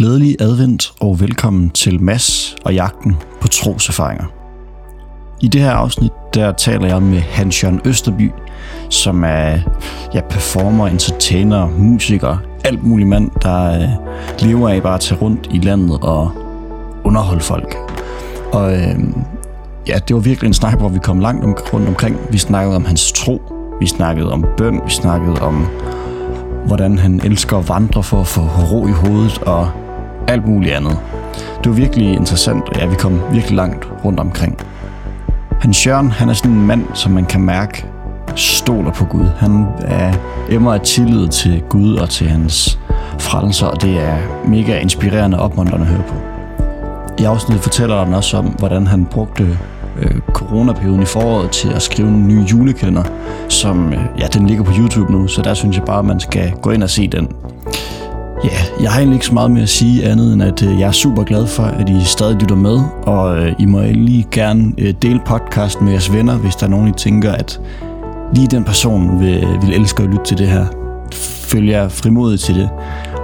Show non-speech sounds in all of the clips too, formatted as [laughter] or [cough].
Glædelig advent og velkommen til Mass og jagten på troserfaringer. I det her afsnit, der taler jeg med Hans Jørgen Østerby, som er ja, performer, entertainer, musiker, alt mulig mand, der øh, lever af bare at tage rundt i landet og underholde folk. Og øh, ja, det var virkelig en snak, hvor vi kom langt om, rundt omkring. Vi snakkede om hans tro, vi snakkede om bøn, vi snakkede om hvordan han elsker at vandre for at få ro i hovedet og alt muligt andet. Det var virkelig interessant, og ja, vi kom virkelig langt rundt omkring. Hans Jørgen, han er sådan en mand, som man kan mærke stoler på Gud. Han er emmer af tillid til Gud og til hans frelser, og det er mega inspirerende og opmuntrende at høre på. I afsnittet fortæller han også om, hvordan han brugte øh, coronaperioden i foråret til at skrive en ny julekalender, som øh, ja, den ligger på YouTube nu, så der synes jeg bare, at man skal gå ind og se den. Ja, jeg har egentlig ikke så meget mere at sige andet end, at øh, jeg er super glad for, at I stadig lytter med, og øh, I må lige gerne øh, dele podcasten med jeres venner, hvis der er nogen, I tænker, at lige den person vil, vil elske at lytte til det her. Følg jer frimodigt til det.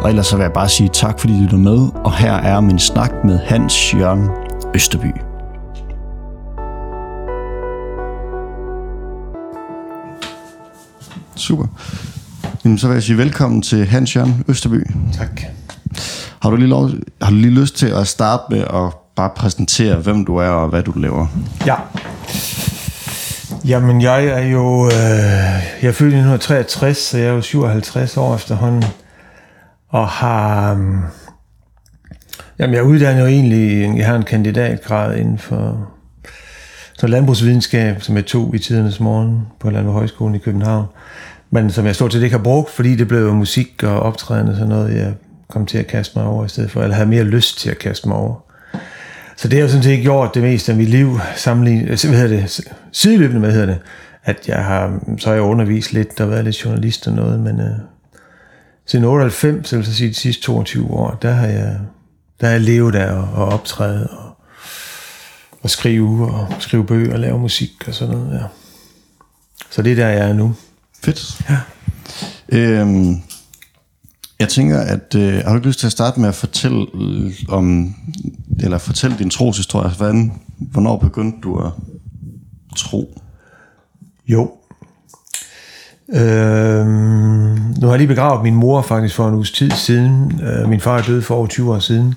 Og ellers så vil jeg bare sige tak, fordi I lytter med, og her er min snak med Hans Jørgen Østerby. Super. Jamen, så vil jeg sige velkommen til Hans Jørgen Østerby. Tak. Har du lige, lov, har du lige lyst til at starte med at bare præsentere, hvem du er og hvad du laver? Ja. Jamen, jeg er jo... Øh, jeg er født i 1963, så jeg er jo 57 år efterhånden. Og har... Øh, jamen, jeg uddanner jo egentlig... Jeg har en kandidatgrad inden for så landbrugsvidenskab, som jeg tog i tidernes morgen på Landbrug Højskolen i København. Men som jeg stort set ikke har brugt, fordi det blev musik og optræden og sådan noget, jeg kom til at kaste mig over i stedet for, eller havde mere lyst til at kaste mig over. Så det har jo sådan set gjort det meste af mit liv, sammenlignet, øh, hvad hedder det, sideløbende med, hedder det, at jeg har, så har jeg undervist lidt, der været lidt journalist og noget, men øh, siden 98, så vil jeg sige de sidste 22 år, der har jeg, der har jeg levet af og, og optræde og og skrive og skrive bøger og lave musik og sådan noget. Ja. Så det er der, jeg er nu. Fedt. Ja. Øhm, jeg tænker, at øh, har du ikke lyst til at starte med at fortælle om, eller fortælle din troshistorie? Hvordan, hvornår begyndte du at tro? Jo. Øhm, nu har jeg lige begravet min mor faktisk for en uges tid siden. Øh, min far er død for over 20 år siden.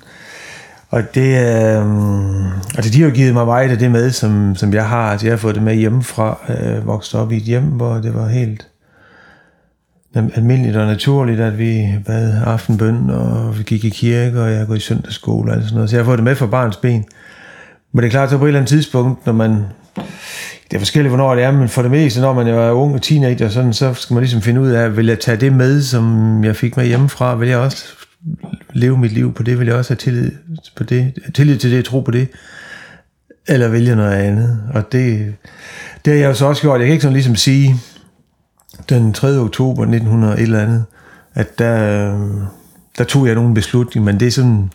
Og det, øh, altså de har jo givet mig meget af det med, som, som jeg har. Altså jeg har fået det med hjemmefra, øh, vokset op i et hjem, hvor det var helt almindeligt og naturligt, at vi bad aftenbøn, og vi gik i kirke, og jeg går i søndagsskole og alt sådan noget. Så jeg har fået det med fra barns ben. Men det er klart, at på et eller andet tidspunkt, når man... Det er forskelligt, hvornår det er, men for det meste, når man er ung og teenager, sådan, så skal man ligesom finde ud af, vil jeg tage det med, som jeg fik med hjemmefra? Vil jeg også leve mit liv på det? Vil jeg også have tillid, på det, tillid til det, tro på det? Eller vælge noget andet? Og det, det har jeg jo så også gjort. Jeg kan ikke sådan ligesom sige, den 3. oktober 1900 et eller andet, at der, der tog jeg nogle beslutninger, men det er sådan,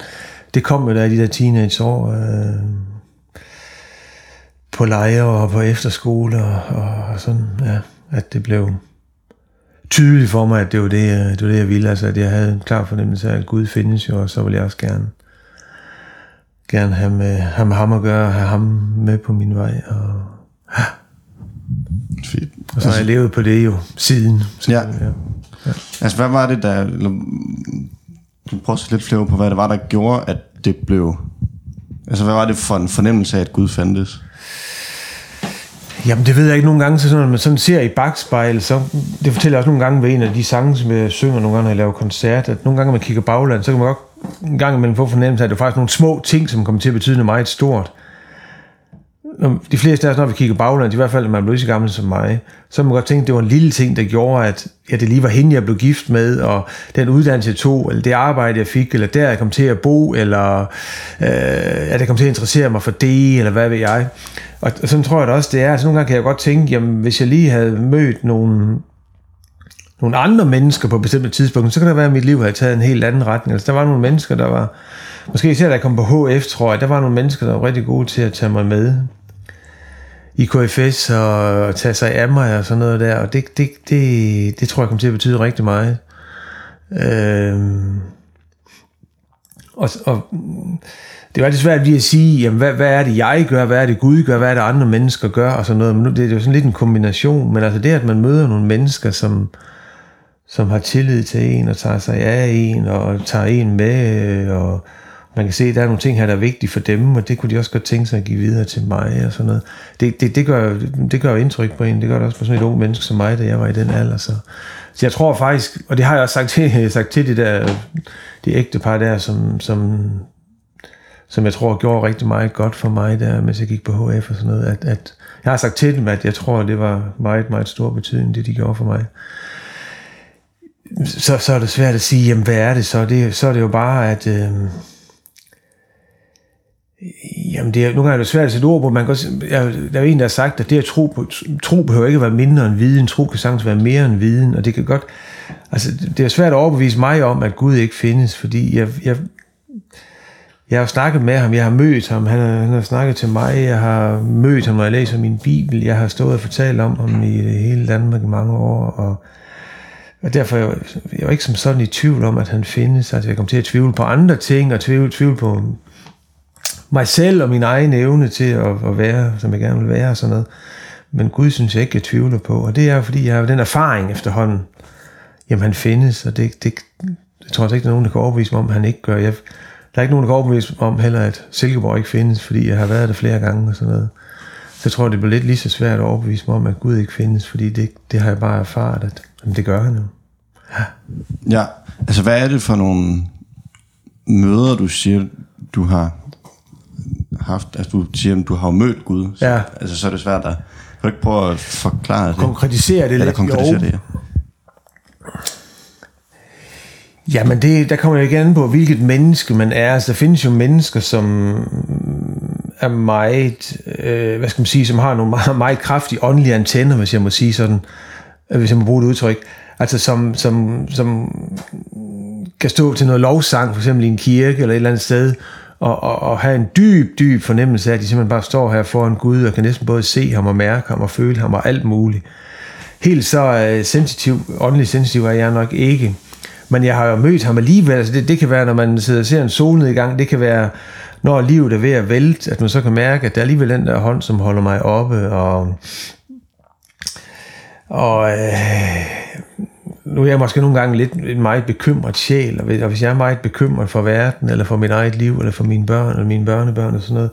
det kom jo der i de der teenageår, øh, på lejre og på efterskole og, og sådan, ja, at det blev tydeligt for mig, at det var det, det, var det jeg ville, altså at jeg havde en klar fornemmelse af, at Gud findes jo, og så ville jeg også gerne, gerne have med, have med ham at gøre, have ham med på min vej, og ja. Fedt. Og så har jeg levet på det jo siden. Så, Ja. ja. ja. Altså, hvad var det, der... Eller, du prøver at se lidt flere på, hvad det var, der gjorde, at det blev... Altså, hvad var det for en fornemmelse af, at Gud fandtes? Jamen det ved jeg ikke nogle gange, så sådan, når man sådan ser i bagspejl, så det fortæller jeg også nogle gange ved en af de sange, som jeg synger nogle gange, når jeg laver koncert, at nogle gange, når man kigger bagland, så kan man godt en gang imellem få fornemmelse af, at det er faktisk nogle små ting, som kommer til at betyde noget meget stort. Når de fleste af os, når vi kigger baglandet, i hvert fald når man blev så gammel som mig, så må man godt tænke, at det var en lille ting, der gjorde, at ja, det lige var hende, jeg blev gift med, og den uddannelse, jeg tog, eller det arbejde, jeg fik, eller der, jeg kom til at bo, eller øh, at jeg kom til at interessere mig for det, eller hvad ved jeg. Og, og sådan tror jeg da også, det er. Altså, nogle gange kan jeg godt tænke, jamen, hvis jeg lige havde mødt nogle, nogle andre mennesker på bestemte tidspunkter, så kan det være, at mit liv havde taget en helt anden retning. Altså, der var nogle mennesker, der var... Måske især da jeg kom på HF, tror jeg, der var nogle mennesker, der var rigtig gode til at tage mig med i KFS og tage sig af mig og sådan noget der. Og det, det, det, det tror jeg kommer til at betyde rigtig meget. Øhm, Og, og det er jo altid svært lige at sige, jamen, hvad, hvad er det, jeg gør, hvad er det, Gud gør, hvad er det, andre mennesker gør, og sådan noget. Men nu, det er jo sådan lidt en kombination, men altså det, at man møder nogle mennesker, som, som har tillid til en, og tager sig af en, og tager en med, og man kan se, at der er nogle ting her, der er vigtige for dem, og det kunne de også godt tænke sig at give videre til mig, og sådan noget. Det, det, det, gør, det gør indtryk på en, det gør det også på sådan et ung menneske som mig, da jeg var i den alder, så... Så jeg tror faktisk, og det har jeg også sagt til, [laughs] sagt til de der, de ægte par der, som, som, som jeg tror gjorde rigtig meget godt for mig der, mens jeg gik på HF og sådan noget, at, at jeg har sagt til dem, at jeg tror, det var meget, meget stor betydning, det de gjorde for mig. Så, så er det svært at sige, jamen hvad er det så? Det, så er det jo bare, at... Øh, Jamen, det er, nogle gange er det svært at sætte ord på. Man kan jeg, der er en, der har sagt, at det at tro, på, tro behøver ikke at være mindre end viden. Tro kan sagtens være mere end viden. Og det kan godt... Altså, det er svært at overbevise mig om, at Gud ikke findes, fordi jeg, jeg, jeg har snakket med ham, jeg har mødt ham, han har, han har snakket til mig, jeg har mødt ham, når jeg læser min bibel, jeg har stået og fortalt om ham i hele Danmark i mange år, og, og derfor jeg, jeg var ikke som sådan i tvivl om, at han findes. Altså, jeg kom til at tvivle på andre ting, og tvivle, tvivle på mig selv og min egen evne til at, at være, som jeg gerne vil være og sådan noget. Men Gud synes jeg ikke, jeg tvivler på. Og det er fordi, jeg har den erfaring efterhånden. Jamen, han findes, og det, det, jeg tror ikke, der er nogen, der kan overbevise mig om, at han ikke gør. Jeg, der er ikke nogen, der kan overbevise mig om heller, at Silkeborg ikke findes, fordi jeg har været der flere gange og sådan noget. Så jeg tror, det bliver lidt lige så svært at overbevise mig om, at Gud ikke findes, fordi det, det har jeg bare erfaret, at jamen, det gør han jo. Ja. ja, altså hvad er det for nogle møder, du siger, du har haft, altså du siger, at du har mødt Gud, så, ja. altså så er det svært at, kan du ikke prøve at forklare det? Konkretisere det Eller lidt, konkretisere jo. det, ja. Jamen, det, der kommer jeg igen på, hvilket menneske man er. Altså, der findes jo mennesker, som er meget, øh, hvad skal man sige, som har nogle meget, meget kraftige åndelige antenner, hvis jeg må sige sådan, øh, hvis jeg må bruge det udtryk. Altså, som, som, som kan stå til noget lovsang, for eksempel i en kirke eller et eller andet sted, og, og, og have en dyb, dyb fornemmelse af, at de simpelthen bare står her foran Gud, og kan næsten både se ham og mærke ham og føle ham og alt muligt. Helt så uh, sensitiv, åndelig sensitiv er jeg nok ikke. Men jeg har jo mødt ham alligevel. Altså det, det kan være, når man sidder og ser en solnedgang. Det kan være, når livet er ved at vælte, at man så kan mærke, at der er alligevel den der hånd, som holder mig oppe. Og, og øh, nu er jeg måske nogle gange lidt en meget bekymret sjæl, og hvis jeg er meget bekymret for verden, eller for mit eget liv, eller for mine børn, eller mine børnebørn og sådan noget,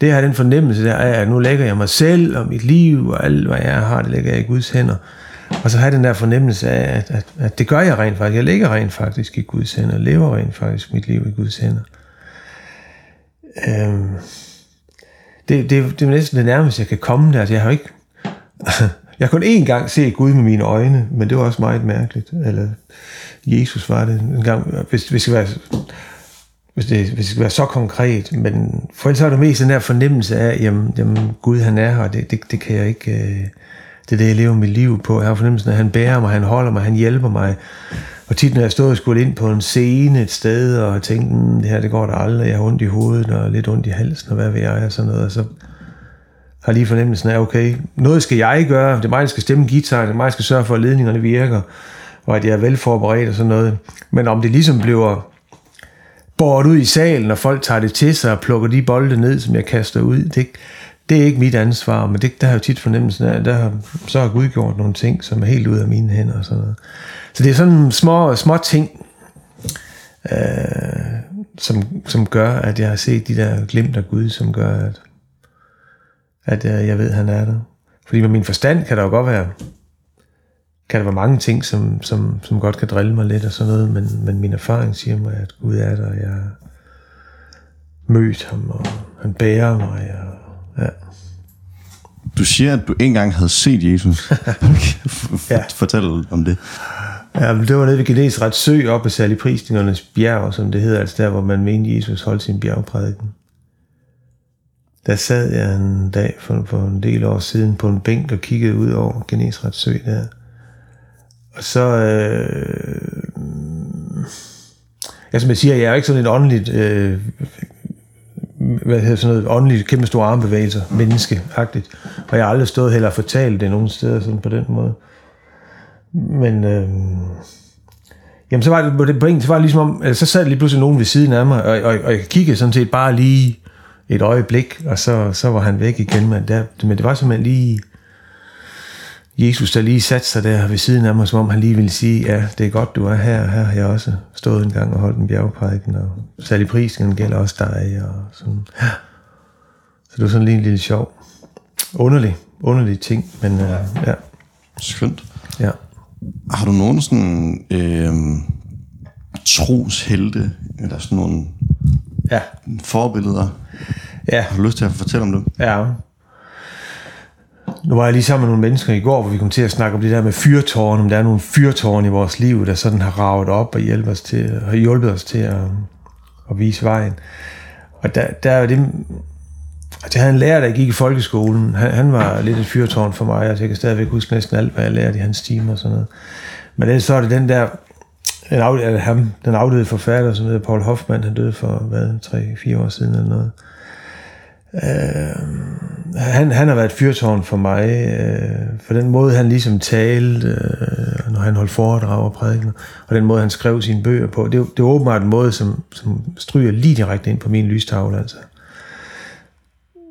det har den fornemmelse der af, at nu lægger jeg mig selv og mit liv og alt, hvad jeg har, det lægger jeg i Guds hænder. Og så har den der fornemmelse af, at, at, at det gør jeg rent faktisk. Jeg ligger rent faktisk i Guds hænder, lever rent faktisk mit liv i Guds hænder. Øhm, det, det, det er næsten det nærmeste, jeg kan komme der. Altså, jeg har ikke... Jeg kunne én gang se Gud med mine øjne, men det var også meget mærkeligt. Eller Jesus var det en gang, hvis, hvis, det, være, hvis, det, hvis det skal være så konkret. Men for ellers er det mest den der fornemmelse af, jamen, jamen Gud han er her, og det, det, det kan jeg ikke... Øh, det er det, jeg lever mit liv på. Jeg har fornemmelsen af, at han bærer mig, han holder mig, han hjælper mig. Og tit, når jeg stod og skulle ind på en scene et sted, og tænkte, mm, det her, det går da aldrig, jeg har ondt i hovedet, og lidt ondt i halsen, og hvad ved jeg, og sådan noget. Og så har lige fornemmelsen af, okay, noget skal jeg gøre, det er mig, der skal stemme guitar, det er mig, der skal sørge for, at ledningerne virker, og at jeg er velforberedt og sådan noget. Men om det ligesom bliver båret ud i salen, og folk tager det til sig og plukker de bolde ned, som jeg kaster ud, det, det er ikke mit ansvar, men det, der har jo tit fornemmelsen af, der har, så har Gud gjort nogle ting, som er helt ud af mine hænder og sådan noget. Så det er sådan små, små ting, øh, som, som gør, at jeg har set de der glimt af Gud, som gør, at at øh, jeg ved, at han er der. Fordi med min forstand kan der jo godt være, kan der være mange ting, som, som, som godt kan drille mig lidt og sådan noget, men, men min erfaring siger mig, at Gud er der, og jeg har mødt ham, og han bærer mig, og ja. Du siger, at du engang havde set Jesus. [laughs] ja. Fortæl om det. Ja, det var nede ved Genesret Sø, oppe ved særlig prisningernes bjerg, som det hedder, altså der, hvor man mente, Jesus holdt sin bjergprædiken der sad jeg en dag for, for en del år siden på en bænk og kiggede ud over Genesret Sø der. Og så... Øh, ja, som jeg siger, jeg er ikke sådan en åndeligt... Øh, hvad hedder sådan noget åndeligt, kæmpe store armbevægelser, menneskeagtigt. Og jeg har aldrig stået heller og fortalt det nogen steder sådan på den måde. Men øh, Jamen, så var det på det point, så var det ligesom om, altså, så sad der lige pludselig nogen ved siden af mig, og, og, og jeg kiggede sådan set bare lige et øjeblik, og så, så var han væk igen, men, der, men det var simpelthen lige, Jesus, der lige satte sig der ved siden af mig, som om han lige ville sige, ja, det er godt, du er her, her har jeg også stået en gang og holdt en bjergprædiken, og i prisen gælder også dig, og sådan. Ja. Så det var sådan lige en lille sjov, underlig, underlig ting, men uh, ja. Skønt. Ja. Har du nogen sådan øh, troshelte, eller sådan nogle Ja. forbilleder? Ja. Har du lyst til at fortælle om dem? Ja. Nu var jeg lige sammen med nogle mennesker i går, hvor vi kom til at snakke om det der med fyrtårn, om der er nogle fyrtårn i vores liv, der sådan har ravet op og hjælpet os til, har hjulpet os til at, at vise vejen. Og der, der er det, altså jeg havde en lærer, der gik i folkeskolen. Han, han var lidt et fyrtårn for mig, altså jeg kan stadigvæk huske næsten alt, hvad jeg lærte i hans timer og sådan noget. Men ellers så er det den der, en af, ham, den afdøde forfatter, som hedder Paul Hoffmann, han døde for, hvad, 3-4 år siden eller noget. Øh, han, han har været et fyrtårn for mig, øh, for den måde, han ligesom talte, øh, når han holdt foredrag og prædikener, og den måde, han skrev sine bøger på. Det, det er åbenbart en måde, som, som stryger lige direkte ind på min lystavle, altså.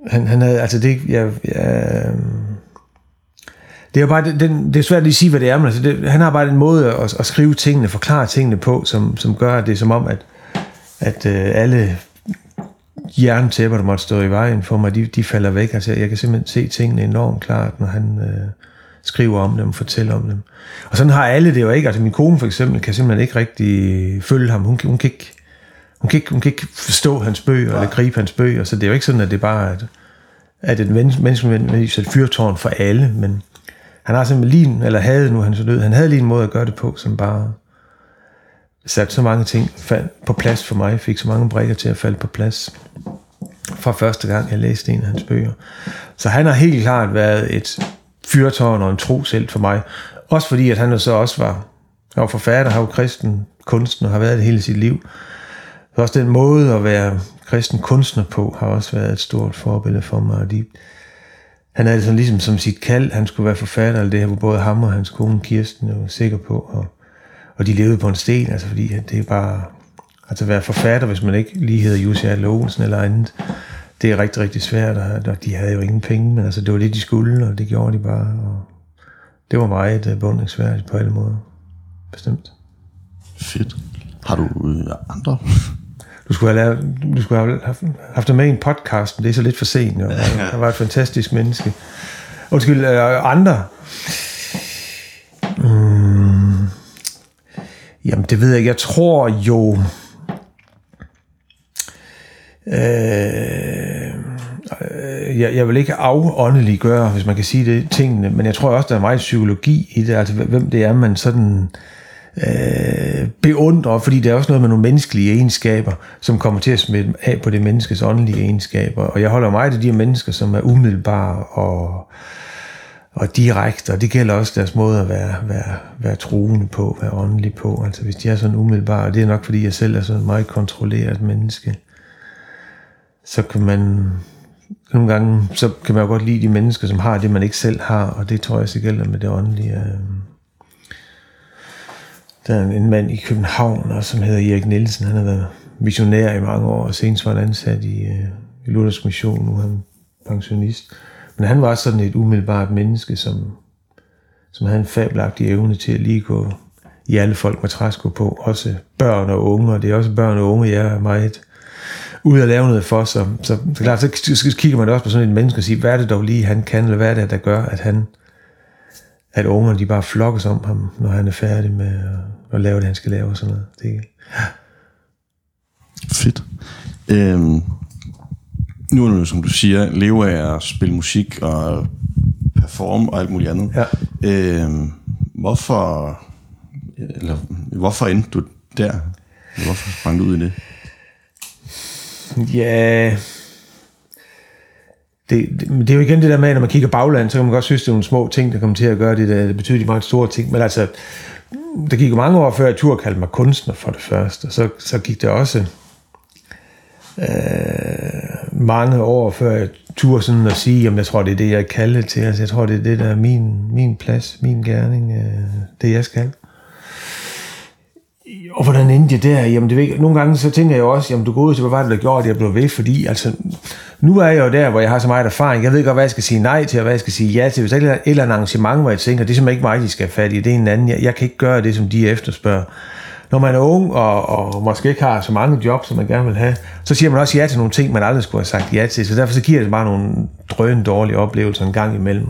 Han, han havde, altså det, jeg, jeg, det er bare, den, det er svært lige at sige, hvad det er, men altså det, han har bare en måde at, at skrive tingene, forklare tingene på, som, som gør, at det er som om, at, at øh, alle jerntæpper, der måtte stå i vejen for mig, de, de falder væk. Altså, jeg kan simpelthen se tingene enormt klart, når han øh, skriver om dem, fortæller om dem. Og sådan har alle det jo ikke. Altså, min kone for eksempel kan simpelthen ikke rigtig følge ham. Hun, hun, kan, ikke, hun, kan, ikke, hun kan ikke forstå hans bøger, ja. eller gribe hans bøger. Så det er jo ikke sådan, at det bare er, at, at et menneske, menneske med et fyrtårn for alle, men han har simpelthen lige, eller havde nu han så død, han havde lige en måde at gøre det på, som bare satte så mange ting på plads for mig, fik så mange brækker til at falde på plads fra første gang, jeg læste en af hans bøger. Så han har helt klart været et fyrtårn og en troselt for mig. Også fordi, at han jo så også var, han var forfatter, har jo kristen kunstner, har været det hele sit liv. Så også den måde at være kristen kunstner på, har også været et stort forbillede for mig. Og de, han havde det sådan ligesom som sit kald, han skulle være forfatter, eller det her, hvor både ham og hans kone Kirsten var sikker på. Og, og de levede på en sten, altså fordi det er bare, altså at være forfatter, hvis man ikke lige hedder Jussi Adler Olsen eller andet, det er rigtig, rigtig svært, og de havde jo ingen penge, men altså det var det, de skulle, og det gjorde de bare, og det var meget øh, beundringsværdigt på alle måder, bestemt. Fedt. Har du øh, andre? Du skulle have, lavet, du skulle have haft, haft med i en podcast, men det er så lidt for sent. Og han var et fantastisk menneske. Undskyld, øh, andre. Mm, jamen, det ved jeg ikke. Jeg tror jo... Øh, jeg, jeg vil ikke afåndelig gøre, hvis man kan sige det, tingene, men jeg tror også, der er meget psykologi i det, altså hvem det er, man sådan øh, Øh, beundrer, fordi det er også noget med nogle menneskelige egenskaber, som kommer til at smitte af på det menneskes åndelige egenskaber. Og jeg holder meget af de her mennesker, som er umiddelbare og, og direkte, og det gælder også deres måde at være, være, være troende på, være åndelig på. Altså hvis de er sådan umiddelbare, og det er nok fordi, jeg selv er sådan meget kontrolleret menneske, så kan man nogle gange, så kan man jo godt lide de mennesker, som har det, man ikke selv har, og det tror jeg så gælder med det åndelige. Øh, der er en mand i København, og som hedder Erik Nielsen. Han har været missionær i mange år, og senest var han ansat i, øh, i Luthers Mission, nu er han pensionist. Men han var sådan et umiddelbart menneske, som, som havde en fabelagtig evne til at lige gå i alle folk med træsko på, også børn og unge, og det er også børn og unge, jeg er meget ud at lave noget for, så, så, så klart, så kigger man også på sådan et menneske og siger, hvad er det dog lige, han kan, eller hvad er det, der gør, at han, at ungerne de bare flokkes om ham, når han er færdig med at, at lave det, han skal lave og sådan noget. Det, ja. Fedt. Øhm, nu er det, som du siger, leve af at spille musik og performe og alt muligt andet. Ja. Øhm, hvorfor, eller, hvorfor endte du der? Hvorfor sprang du ud i det? Ja, det, det, det er jo igen det der med, når man kigger bagland, så kan man godt synes, det er nogle små ting, der kommer til at gøre det. Der, det betyder de meget store ting. Men altså, der gik mange år før, jeg Tur kaldte mig kunstner for det første. Så, så gik det også øh, mange år før jeg Tur sådan at sige, om jeg tror, det er det, jeg kalder til. Altså, jeg tror, det er det, der er min, min plads, min gerning, øh, det jeg skal. og hvordan endte jeg der? Jamen, det ved, jeg- nogle gange så tænker jeg jo også, jamen du går ud til, hvad var det, der gjorde, at jeg blev ved? Fordi altså, nu er jeg jo der, hvor jeg har så meget erfaring. Jeg ved godt, hvad jeg skal sige nej til, og hvad jeg skal sige ja til. Hvis der er et eller andet arrangement, hvor jeg tænker, det er simpelthen ikke mig, de skal have fat i, det er en anden. Jeg, jeg kan ikke gøre det, som de efterspørger. Når man er ung, og, og måske ikke har så mange jobs, som man gerne vil have, så siger man også ja til nogle ting, man aldrig skulle have sagt ja til. Så derfor så giver det bare nogle drøn dårlige oplevelser en gang imellem.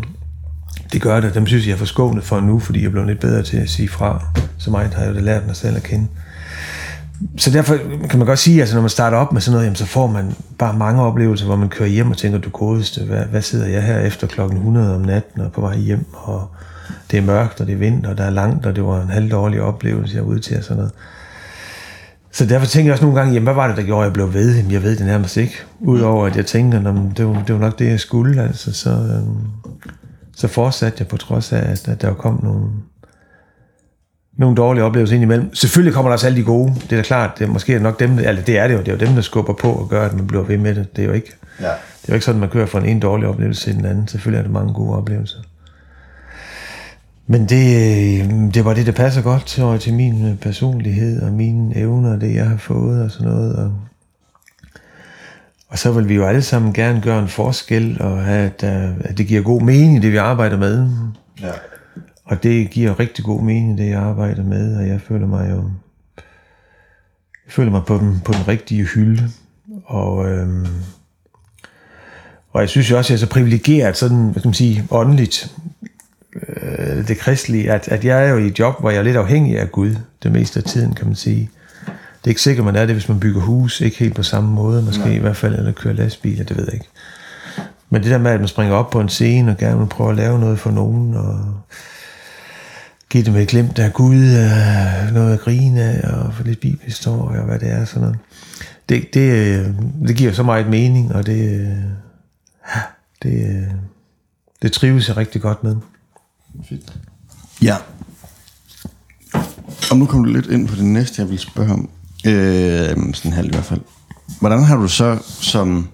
Det gør det. Dem synes jeg er forskånet for nu, fordi jeg er blevet lidt bedre til at sige fra. Så meget har jeg jo lært mig selv at kende. Så derfor kan man godt sige, at altså, når man starter op med sådan noget, jamen, så får man bare mange oplevelser, hvor man kører hjem og tænker, du godeste, hvad, hvad sidder jeg her efter klokken 100 om natten og på vej hjem, og det er mørkt, og det er vinter, og der er langt, og det var en halvdårlig oplevelse, jeg var ude til og sådan noget. Så derfor tænker jeg også nogle gange, jamen, hvad var det, der gjorde, at jeg blev ved? Jamen, jeg ved det nærmest ikke. Udover at jeg tænker, jamen, det, var, det var nok det, jeg skulle, altså, så, øhm, så fortsatte jeg på trods af, at, at der kom nogle, nogle dårlige oplevelser ind imellem. Selvfølgelig kommer der også alle de gode. Det er da klart, det er måske er nok dem, eller det er det jo, det er jo dem, der skubber på og gør, at man bliver ved med det. Det er jo ikke, Ja. det er jo ikke sådan, at man kører fra en ene dårlig oplevelse til den anden. Selvfølgelig er der mange gode oplevelser. Men det, øh, det var det, der passer godt til, til min øh, personlighed og mine evner og det, jeg har fået og sådan noget. Og, og så vil vi jo alle sammen gerne gøre en forskel og have, at, øh, at det giver god mening, det vi arbejder med. Ja. Og det giver rigtig god mening, det jeg arbejder med, og jeg føler mig jo jeg føler mig på den, på den rigtige hylde. Og, øhm, og jeg synes jo også, at jeg er så privilegeret, sådan, hvad skal man sige, åndeligt, øh, det kristelige, at, at jeg er jo i et job, hvor jeg er lidt afhængig af Gud, det meste af tiden, kan man sige. Det er ikke sikkert, man er det, hvis man bygger hus, ikke helt på samme måde, måske Nej. i hvert fald, eller kører lastbiler, det ved jeg ikke. Men det der med, at man springer op på en scene, og gerne vil prøve at lave noget for nogen, og give dem et glemt af Gud, øh, noget at grine af, og få lidt bibelhistorie, og hvad det er, sådan noget. Det, det, øh, det giver så meget mening, og det, øh, det, øh, det trives jeg rigtig godt med. Ja. Og nu kommer du lidt ind på det næste, jeg vil spørge om. Øh, sådan halvt i hvert fald. Hvordan har du så som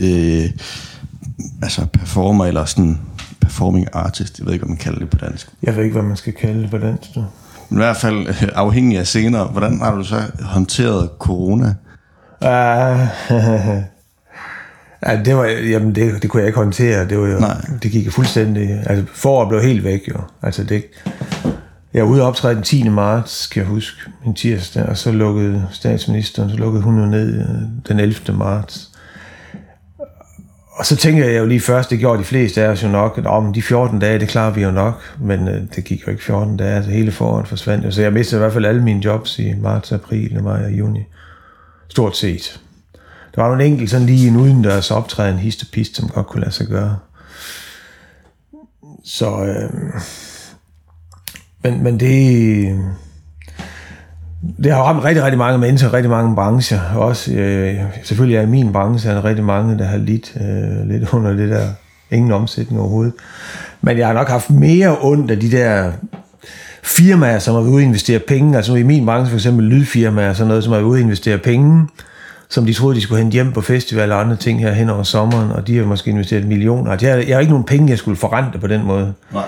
øh, altså performer, eller sådan performing artist, jeg ved ikke, om man kalder det på dansk, Jeg ved ikke, hvad man skal kalde det på dansk. nu. men i hvert fald øh, afhængig af senere, hvordan har du så håndteret corona? Ah, [laughs] ja, det var, jamen det, det kunne jeg ikke håndtere. Det, var jo, Nej. det gik fuldstændig... Altså, foråret blev helt væk, jo. Altså, det, jeg var ude og optræde den 10. marts, kan jeg huske, en tirsdag, og så lukkede statsministeren, så lukkede hun jo ned øh, den 11. marts. Og så tænker jeg jo lige først, det gjorde de fleste af os jo nok, at om de 14 dage, det klarer vi jo nok, men øh, det gik jo ikke 14 dage, altså hele foråret forsvandt jo. Så jeg mistede i hvert fald alle mine jobs i marts, april, maj og juni. Stort set. Der var en enkelt sådan lige en udendørs optræden, hist og pist, som godt kunne lade sig gøre. Så, øh, men, men det, det har ramt rigtig, rigtig mange mennesker, rigtig mange brancher. Også, øh, selvfølgelig er i min branche, er der rigtig mange, der har lidt, øh, lidt under det der, ingen omsætning overhovedet. Men jeg har nok haft mere ondt af de der firmaer, som har været ude at investere penge, altså i min branche for eksempel lydfirmaer, sådan noget, som har været ude at investere penge, som de troede, de skulle hente hjem på festival og andre ting her hen over sommeren, og de har måske investeret millioner. Jeg Jeg, jeg har ikke nogen penge, jeg skulle forrente på den måde. Nej.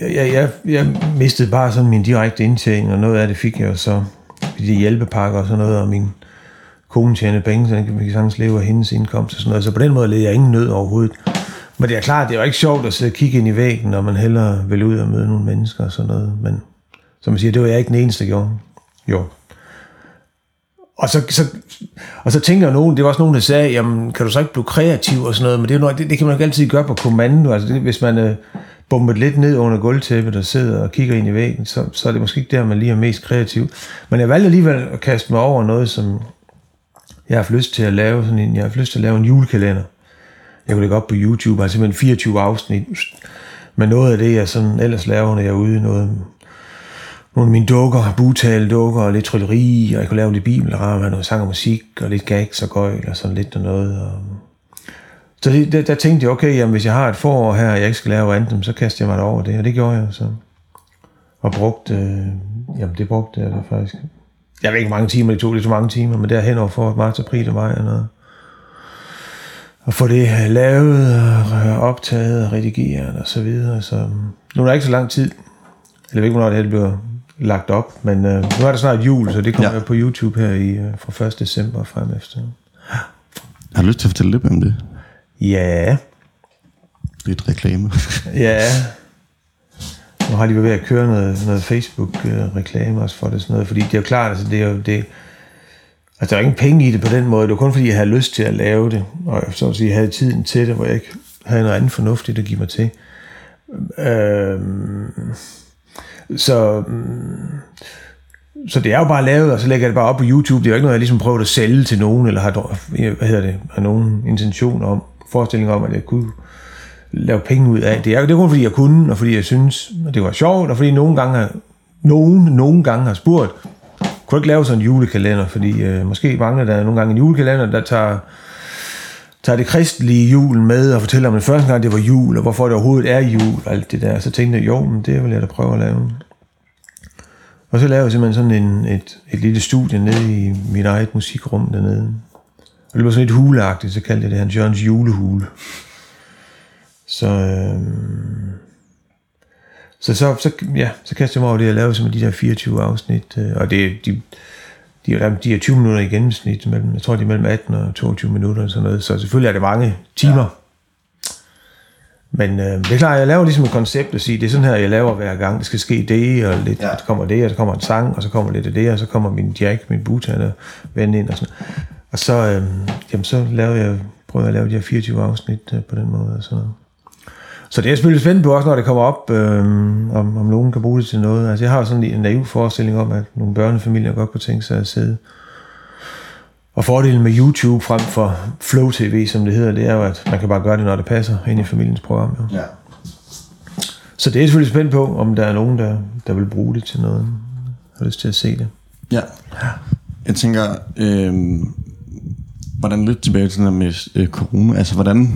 Jeg, jeg, jeg, jeg mistede bare sådan min direkte indtjening, og noget af det fik jeg jo så i de hjælpepakker og sådan noget, og min kone tjente penge, så vi kan sagtens leve af hendes indkomst og sådan noget. Så på den måde led jeg ingen nød overhovedet. Men det er klart, det er jo ikke sjovt at sidde og kigge ind i væggen, når man hellere vil ud og møde nogle mennesker og sådan noget. Men som man siger, det var jeg ikke den eneste, der gjorde. Jo. Og så, så, og så tænker jeg nogen, det var også nogen, der sagde, jamen, kan du så ikke blive kreativ og sådan noget, men det, er jo noget, det, det kan man jo ikke altid gøre på kommando. Altså, det, hvis man Øh, bumpet lidt ned under gulvtæppet og sidder og kigger ind i væggen, så, så er det måske ikke der, man lige er mest kreativ. Men jeg valgte alligevel at kaste mig over noget, som jeg har haft lyst til at lave. Sådan en, jeg har haft lyst til at lave en julekalender. Jeg kunne lægge op på YouTube, altså simpelthen 24 afsnit. Men noget af det, jeg sådan ellers laver, når jeg er ude noget nogle af mine dukker, butale-dukker og lidt trylleri, og jeg kunne lave lidt bibelramme, noget sang og musik, og lidt gags og gøjl, og sådan lidt og noget. Og... Så det, der, der, tænkte jeg, okay, jamen, hvis jeg har et forår her, og jeg ikke skal lave andet, så kaster jeg mig over det, og det gjorde jeg så. Og brugte, øh, jamen det brugte jeg da faktisk. Jeg ved ikke, hvor mange timer det tog, det tog mange timer, men der henover for marts, april og maj og noget. Og få det lavet, og optaget, og redigeret og så videre. Så nu er der ikke så lang tid. Jeg ved ikke, hvornår det her bliver lagt op. Men øh, nu er der snart jul, så det kommer Ja. på YouTube her i, øh, fra 1. december frem efter. Har du lyst til at fortælle lidt om det? Ja, Lidt reklame. [laughs] ja. Nu har de været ved at køre noget, noget Facebook-reklame også for det sådan noget, fordi det er jo klart, altså det er jo det, altså der er ingen penge i det på den måde, det var kun fordi, jeg havde lyst til at lave det, og jeg så at sige, havde tiden til det, hvor jeg ikke havde noget andet fornuftigt at give mig til. Øhm, så, mm, så det er jo bare lavet, og så lægger jeg det bare op på YouTube. Det er jo ikke noget, jeg ligesom prøver at sælge til nogen, eller har, hvad hedder det, har nogen intention om, forestilling om, at jeg kunne lave penge ud af. Det er, det er kun fordi, jeg kunne, og fordi jeg synes, at det var sjovt, og fordi nogle gange har, nogen, nogen gange har spurgt, kunne du ikke lave sådan en julekalender? Fordi øh, måske mangler der nogle gange en julekalender, der tager, tager det kristelige jul med og fortæller om den første gang, det var jul, og hvorfor det overhovedet er jul, og alt det der. Så tænkte jeg, jo, men det vil jeg da prøve at lave. Og så lavede jeg simpelthen sådan en, et, et lille studie nede i mit eget musikrum dernede. Det var sådan lidt huleagtigt, så kaldte jeg det Hans Jørgens julehule. Så, øh, så, så, så, ja, så kastede jeg mig over det, jeg lavede simpelthen de der 24 afsnit. Øh, og det, de, de, er, de er 20 minutter i gennemsnit, mellem, jeg tror, de er mellem 18 og 22 minutter og sådan noget. Så selvfølgelig er det mange timer. Ja. Men øh, det er klart, jeg laver ligesom et koncept at sige, det er sådan her, jeg laver hver gang. Det skal ske det, og lidt, ja. Så kommer det, og så kommer en sang, og så kommer lidt af det, og så kommer min Jack, min butan og ven ind og sådan Og så, øh, jamen, så laver jeg, prøver jeg at lave de her 24 afsnit øh, på den måde. Og sådan noget. Så det er jeg selvfølgelig spændt på også, når det kommer op, øh, om, om nogen kan bruge det til noget. Altså jeg har sådan en naiv forestilling om, at nogle børnefamilier godt kunne tænke sig at sidde. Og fordelen med YouTube frem for Flow TV, som det hedder, det er jo, at man kan bare gøre det, når det passer ind i familiens program. Jo. ja. Så det er jeg selvfølgelig spændt på, om der er nogen, der, der vil bruge det til noget. Har lyst til at se det. Ja. Jeg tænker, øh, hvordan lidt tilbage til det der med øh, corona, altså hvordan,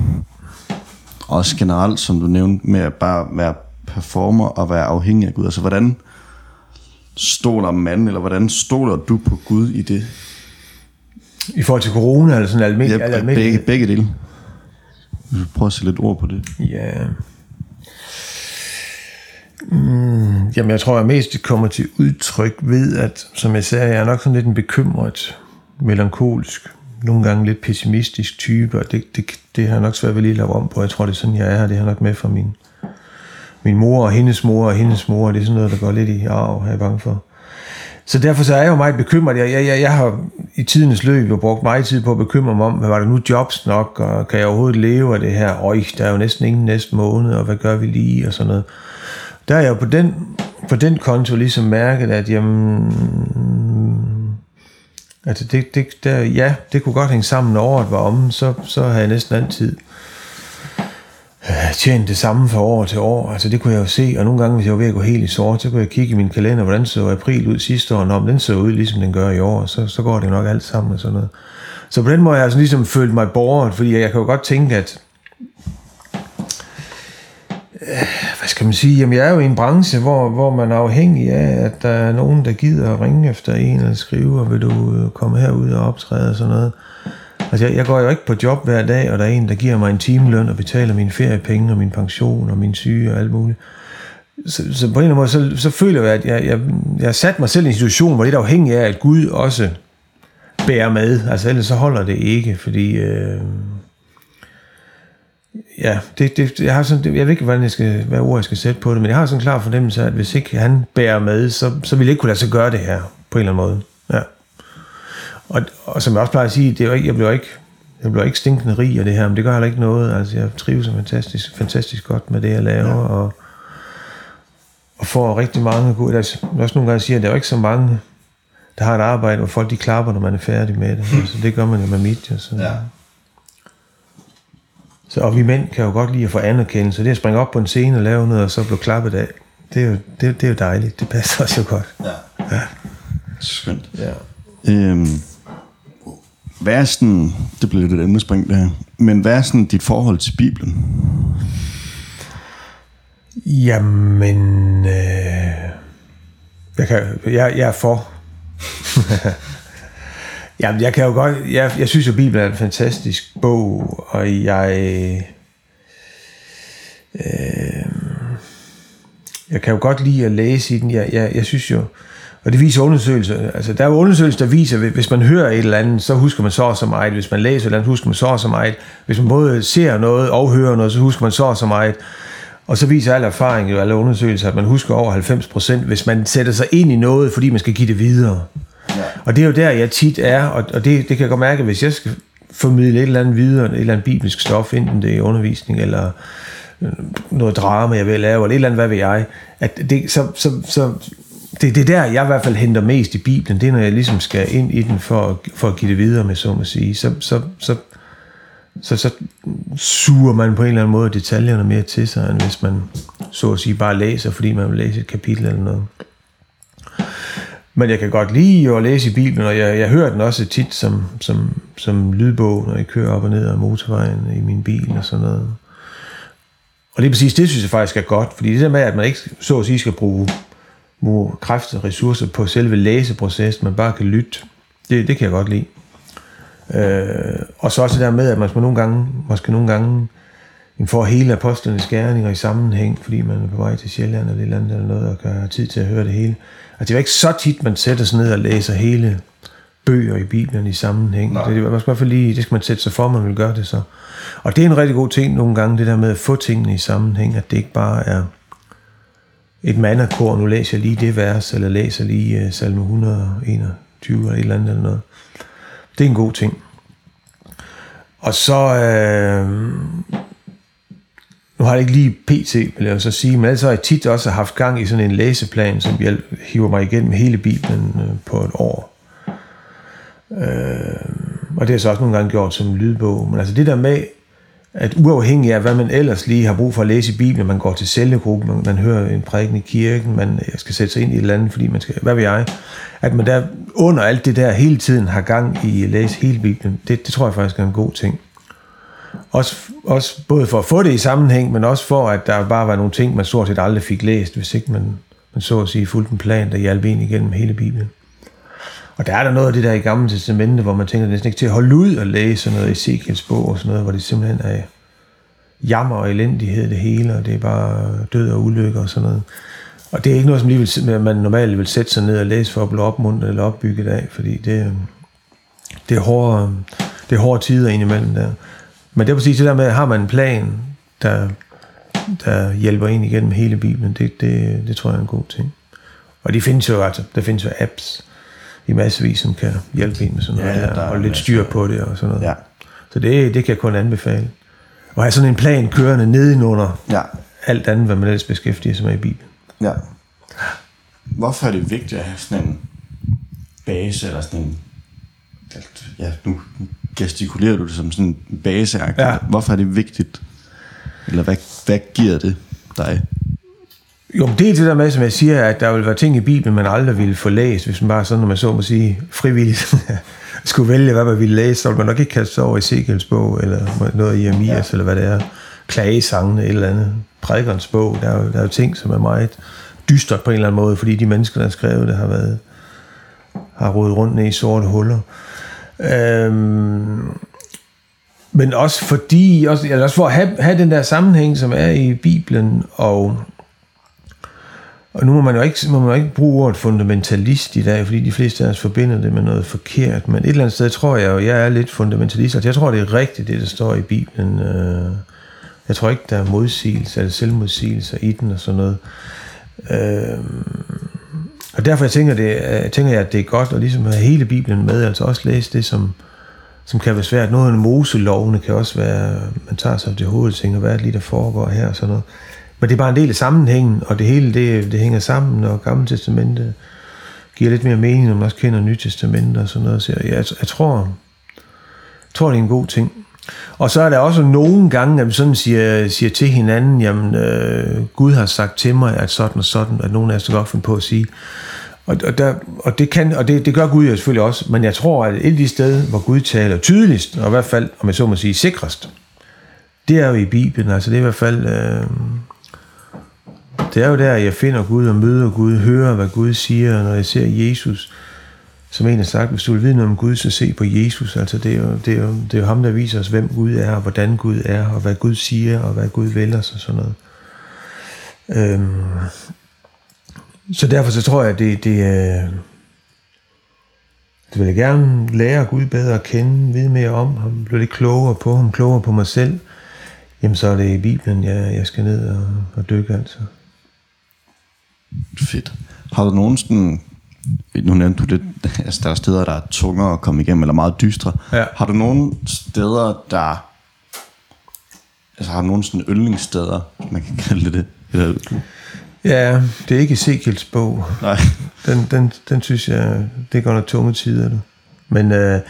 også generelt, som du nævnte, med at bare være performer og være afhængig af Gud, altså hvordan stoler man, eller hvordan stoler du på Gud i det? I forhold til corona, eller sådan almindelig, Ja, ja, begge, almindelig. begge dele. Prøve at sætte lidt ord på det. Ja. Mm, jamen, jeg tror, jeg mest kommer til udtryk ved, at, som jeg sagde, jeg er nok sådan lidt en bekymret, melankolsk, nogle gange lidt pessimistisk type, og det, det, det har jeg nok svært ved lige at lave om på. Jeg tror, det er sådan, jeg er. Det har nok med fra min, min mor og hendes mor og hendes mor. Det er sådan noget, der går lidt i arv, er jeg bange for. Så derfor så er jeg jo meget bekymret. Jeg, jeg, jeg, jeg har i tidens løb jo brugt meget tid på at bekymre mig om, hvad var der nu jobs nok, og kan jeg overhovedet leve af det her? Øj, der er jo næsten ingen næste måned, og hvad gør vi lige, og sådan noget. Der er jeg jo på den, på den konto ligesom mærket, at jamen, altså det, det, der, ja, det kunne godt hænge sammen, når året var omme, så, så havde jeg næsten altid øh, tjent det samme fra år til år. Altså det kunne jeg jo se, og nogle gange, hvis jeg var ved at gå helt i sort, så kunne jeg kigge i min kalender, hvordan så april ud sidste år, når den så ud, ligesom den gør i år, så, så går det nok alt sammen og sådan noget. Så på den måde har jeg altså ligesom følt mig borgeret, fordi jeg kan jo godt tænke, at Øh, hvad skal man sige, jamen jeg er jo i en branche, hvor, hvor man er afhængig af, at der er nogen, der gider at ringe efter en eller skrive, og vil du øh, komme herud og optræde og sådan noget. Altså jeg, jeg går jo ikke på job hver dag, og der er en, der giver mig en timeløn og betaler mine feriepenge og min pension og min syge og alt muligt. Så, så på en eller anden måde, så, så føler jeg, at jeg, jeg, jeg har sat mig selv i en situation, hvor det er afhængig af, at Gud også bærer med. Altså ellers så holder det ikke, fordi... Øh, ja, det, det, jeg har sådan, det, jeg ved ikke, hvordan jeg skal, hvad ord jeg skal sætte på det, men jeg har sådan en klar fornemmelse af, at hvis ikke han bærer med, så, så ville jeg ikke kunne lade sig gøre det her, på en eller anden måde. Ja. Og, og som jeg også plejer at sige, det er ikke, jeg bliver ikke, jeg bliver ikke stinkende rig af det her, men det gør heller ikke noget. Altså, jeg trives fantastisk, fantastisk godt med det, jeg laver, ja. og, og får rigtig mange gode... Altså, jeg også nogle gange siger, at der er ikke så mange, der har et arbejde, hvor folk de klapper, når man er færdig med det. [laughs] Altså, det gør man jo med mit. Altså. Ja. Så, og vi mænd kan jo godt lide at få anerkendelse. Det at springe op på en scene og lave noget, og så blive klappet af, det er jo, det, det er jo dejligt. Det passer også jo godt. Ja. Skønt. Ja. Øhm, hvad er sådan, det bliver lidt et emnespring det her, men hvad er sådan dit forhold til Bibelen? Jamen, øh, jeg, kan, jeg, jeg er for. [laughs] Jamen, jeg kan jo godt, jeg, jeg synes jo, Bibelen er en fantastisk bog, og jeg, øh, jeg kan jo godt lide at læse i den. Jeg, jeg, jeg synes jo, og det viser undersøgelser. Altså, der er jo undersøgelser, der viser, at hvis man hører et eller andet, så husker man så og så meget. Hvis man læser et eller andet, husker man så og så meget. Hvis man både ser noget og hører noget, så husker man så og så meget. Og så viser al erfaring jo, alle undersøgelser, at man husker over 90 procent, hvis man sætter sig ind i noget, fordi man skal give det videre. Ja. Og det er jo der, jeg tit er, og, og det, det kan jeg godt mærke, hvis jeg skal formidle et eller andet videre, et eller andet bibelsk stof, enten det er undervisning, eller øh, noget drama, jeg vil lave, eller et eller andet, hvad ved jeg, at det, så, så, så det, det er der, jeg i hvert fald henter mest i Bibelen, det er, når jeg ligesom skal ind i den for, for at give det videre, med så må sige. Så, så, så, så, så suger man på en eller anden måde detaljerne mere til sig, end hvis man så at sige bare læser, fordi man vil læse et kapitel eller noget. Men jeg kan godt lide at læse i Bibelen, og jeg, jeg hører den også tit som, som, som lydbog, når jeg kører op og ned ad motorvejen i min bil og sådan noget. Og det er præcis det, synes jeg faktisk er godt, fordi det der med, at man ikke så at sige skal bruge, bruge kræfter og ressourcer på selve læseprocessen, man bare kan lytte, det, det kan jeg godt lide. Øh, og så også det der med, at man måske nogle gange, måske nogle gange får hele apostlenes gerninger i sammenhæng, fordi man er på vej til Sjælland eller et eller andet eller noget, og have tid til at høre det hele. Altså, det er ikke så tit, man sætter sig ned og læser hele bøger i Bibelen i sammenhæng. Nej. Det, man skal i hvert fald lige, det skal man sætte sig for, man vil gøre det så. Og det er en rigtig god ting nogle gange, det der med at få tingene i sammenhæng, at det ikke bare er et mandakor, nu læser jeg lige det vers, eller læser lige uh, salme 121 eller et eller andet eller noget. Det er en god ting. Og så, øh, nu har jeg ikke lige PT, vil jeg så sige, men ellers har jeg tit også haft gang i sådan en læseplan, som jeg hiver mig igennem hele Bibelen øh, på et år. Øh, og det har jeg så også nogle gange gjort som lydbog. Men altså det der med, at uafhængig af, hvad man ellers lige har brug for at læse i Bibelen, man går til cellegruppe, man, man hører en prædiken i kirken, man øh, skal sætte sig ind i et eller andet, fordi man skal, hvad ved jeg, at man der under alt det der hele tiden har gang i at læse hele Bibelen, det, det tror jeg faktisk er en god ting. Også, også både for at få det i sammenhæng, men også for, at der bare var nogle ting, man stort set aldrig fik læst, hvis ikke man, man så at sige fuldt en plan, der hjalp en igennem hele Bibelen. Og der er der noget af det der i Gamle Testamente, hvor man tænker, det er næsten ikke til at holde ud og læse sådan noget i Ezekiels bog og sådan noget, hvor det simpelthen er jammer og elendighed det hele, og det er bare død og ulykke og sådan noget. Og det er ikke noget, som lige vil, man normalt vil sætte sig ned og læse for at blive opmuntret eller opbygget af, fordi det, det, er hårde, det er hårde tider indimellem der. Men det er præcis det der med, har man en plan, der, der hjælper en igennem hele Bibelen, det, det, det tror jeg er en god ting. Og de findes jo, altså, der findes jo apps i massevis, som kan hjælpe en med sådan noget, ja, der, og lidt styr på det og sådan noget. Ja. Så det, det kan jeg kun anbefale. Og have sådan en plan kørende nedenunder ja. alt andet, hvad man ellers beskæftiger sig med i Bibelen. Ja. Hvorfor er det vigtigt at have sådan en base, eller sådan en, ja, nu gestikulerer du det som sådan en base ja. Hvorfor er det vigtigt? Eller hvad, hvad giver det dig? Jo, det er det der med, som jeg siger, at der vil være ting i Bibelen, man aldrig ville få læst, hvis man bare sådan, når man så må sige, frivilligt [laughs] skulle vælge, hvad man ville læse, så ville man nok ikke kaste sig over i Ezekiels bog, eller noget i Amias, ja. eller hvad det er, klagesangene, eller andet, prædikernes bog. Der er, jo, der er jo ting, som er meget dystert på en eller anden måde, fordi de mennesker, der har skrevet det, har været har rodet rundt ned i sorte huller. Øhm, men også fordi, også, eller også for at have, have den der sammenhæng, som er i Bibelen, og, og nu må man jo ikke, må man jo ikke bruge ordet fundamentalist i dag, fordi de fleste af os forbinder det med noget forkert, men et eller andet sted tror jeg jo, jeg er lidt fundamentalist, altså jeg tror, det er rigtigt, det der står i Bibelen. Øh, jeg tror ikke, der er modsigelse eller selvmodsigelser i den og sådan noget. Øhm, og derfor jeg tænker, det, jeg tænker jeg, at det er godt at ligesom have hele Bibelen med, altså også læse det, som, som kan være svært. Noget af Moselovene kan også være, man tager sig til hovedet og tænker, hvad er det lige, der foregår her og sådan noget. Men det er bare en del af sammenhængen, og det hele det, det hænger sammen, og Gamle Testamente giver lidt mere mening, når man også kender Nye Testamente og sådan noget. Så jeg, jeg, jeg tror, jeg tror, det er en god ting. Og så er der også nogle gange, at vi sådan siger, siger til hinanden, jamen øh, Gud har sagt til mig, at sådan og sådan, at nogen af os godt finde på at sige. Og, og, der, og, det, kan, og det, det gør Gud jo selvfølgelig også, men jeg tror, at et af de steder, hvor Gud taler tydeligst, og i hvert fald, om jeg så må sige, sikrest, det er jo i Bibelen. Altså det er i hvert fald, øh, det er jo der, jeg finder Gud og møder Gud, hører, hvad Gud siger, når jeg ser Jesus som en har sagt, hvis du vil vide noget om Gud, så se på Jesus. Altså det er, jo, det, er jo, det er jo ham, der viser os, hvem Gud er, og hvordan Gud er, og hvad Gud siger, og hvad Gud vil os og sådan noget. Øhm, så derfor så tror jeg, at det, det, øh, det vil jeg gerne lære Gud bedre at kende, vide mere om ham, blive lidt klogere på ham, klogere på mig selv. Jamen så er det i Bibelen, jeg, jeg skal ned og, og dykke altså. Fedt. Har du nogen sådan, nu nævnte du det, [laughs] altså der er steder, der er tungere at komme igennem, eller meget dystre. Ja. Har du nogen steder, der, altså har du nogen sådan yndlingssteder, man kan kalde det, eller, Ja, det er ikke Ezekiels bog. nej, [laughs] Den, den, den synes jeg, det går nok tunge tider. Du. Men øh,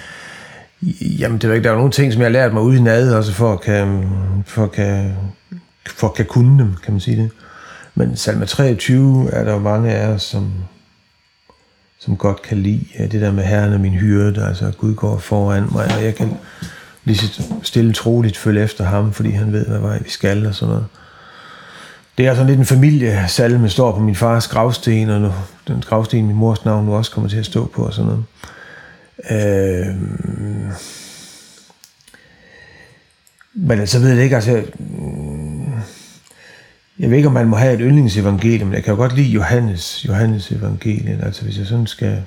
jamen, det er jo ikke, der er nogle ting, som jeg har lært mig ude i nad, også for at kan, for at kan, for at kan kunne dem, kan man sige det. Men salme 23 er der jo mange af os, som, som godt kan lide det der med herren og min hyrde, altså Gud går foran mig, og jeg kan lige så stille troligt følge efter ham, fordi han ved, hvad vej vi skal og sådan noget. Det er sådan lidt en familiesalme, står på min fars gravsten, og nu, den gravsten, min mors navn nu også kommer til at stå på, og sådan noget. Øh, men altså, ved jeg ikke, altså, jeg ved ikke, om man må have et yndlingsevangelium, men jeg kan jo godt lide Johannes, Johannes evangeliet. Altså, hvis jeg sådan skal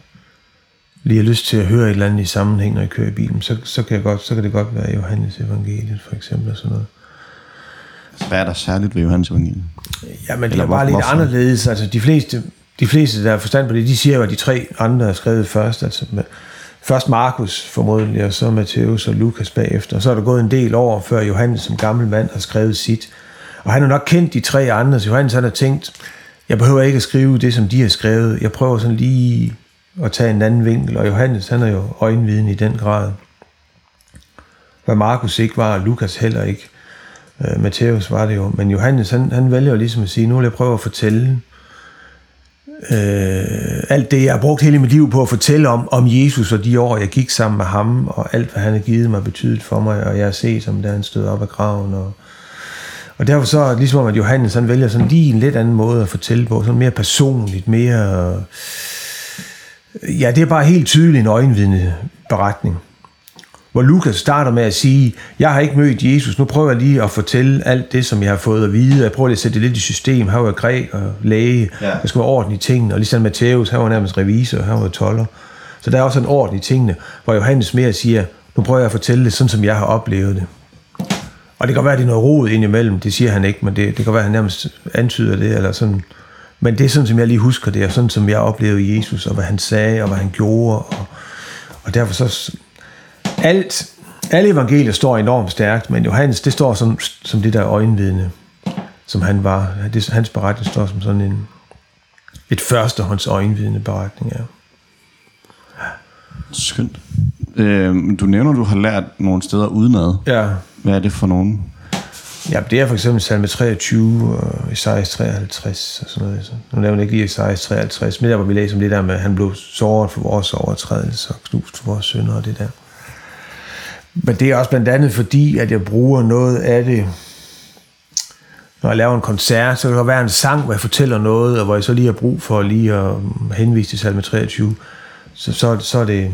lige have lyst til at høre et eller andet i sammenhæng, når jeg kører i bilen, så, så, kan, jeg godt, så kan det godt være Johannes evangeliet, for eksempel, og sådan noget. hvad er der særligt ved Johannes evangeliet? Ja, men det er bare lidt hvorfor? anderledes. Altså, de fleste, de fleste, der har forstand på det, de siger jo, at de tre andre er skrevet først. Altså, med, først Markus formodentlig, og så Matthæus og Lukas bagefter. Og så er der gået en del år, før Johannes som gammel mand har skrevet sit. Og han har nok kendt de tre andre, så Johannes han har tænkt, jeg behøver ikke at skrive det, som de har skrevet. Jeg prøver sådan lige at tage en anden vinkel. Og Johannes, han er jo øjenviden i den grad. Hvad Markus ikke var, og Lukas heller ikke. Øh, Matthæus var det jo. Men Johannes, han, han vælger jo ligesom at sige, nu vil jeg prøve at fortælle øh, alt det, jeg har brugt hele mit liv på at fortælle om, om Jesus og de år, jeg gik sammen med ham, og alt, hvad han har givet mig, betydet for mig, og jeg har set som da han stod op af graven. Og, og derfor så, ligesom om, at Johannes, han vælger sådan lige en lidt anden måde at fortælle på, sådan mere personligt, mere... Ja, det er bare helt tydeligt en øjenvidende beretning hvor Lukas starter med at sige, jeg har ikke mødt Jesus, nu prøver jeg lige at fortælle alt det, som jeg har fået at vide. Jeg prøver lige at sætte det lidt i system. Han var græk og læge, Ja. der skulle være orden i tingene. Og ligesom Matthæus, han var nærmest revisor, han var toller. Så der er også en orden i tingene, hvor Johannes mere siger, nu prøver jeg at fortælle det, sådan som jeg har oplevet det. Og det kan være, at det er noget rod indimellem, det siger han ikke, men det, det kan være, at han nærmest antyder det, eller sådan. Men det er sådan, som jeg lige husker det, og sådan, som jeg oplevede Jesus, og hvad han sagde, og hvad han gjorde. Og, og derfor så, alt, alle evangelier står enormt stærkt, men Johannes, det står som, som det der øjenvidne, som han var. Det, hans beretning står som sådan en, et førstehånds øjenvidne beretning, ja. Skønt. Øh, du nævner, du har lært nogle steder udenad. Ja, Hvad er det for nogen? ja det er for eksempel salme 23 og Esajas 53 og sådan noget. Så nu nævner jeg ikke lige Esajas 53, men der hvor vi læser om det der med, at han blev såret for vores overtrædelser og knust for vores synder og det der. Men det er også blandt andet fordi, at jeg bruger noget af det, når jeg laver en koncert, så kan der være en sang, hvor jeg fortæller noget, og hvor jeg så lige har brug for lige at henvise til salme 23. Så, så, så er det,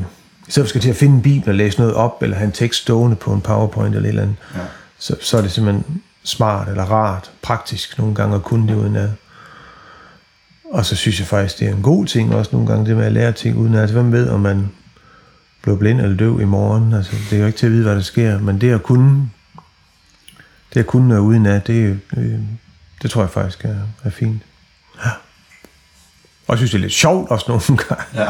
for skal til at finde en bibel og læse noget op, eller have en tekst stående på en powerpoint eller et eller andet, ja. så, så er det simpelthen smart eller rart, praktisk nogle gange at kunne det uden at. Og så synes jeg faktisk, det er en god ting også nogle gange, det med at lære ting uden at. Altså, hvem ved, om man bliver blind eller døv i morgen. Altså, det er jo ikke til at vide, hvad der sker, men det at kunne, det at kunne noget uden at, det, det, det tror jeg faktisk er, er fint. Ja. Og jeg synes, det er lidt sjovt også nogle gange. Ja.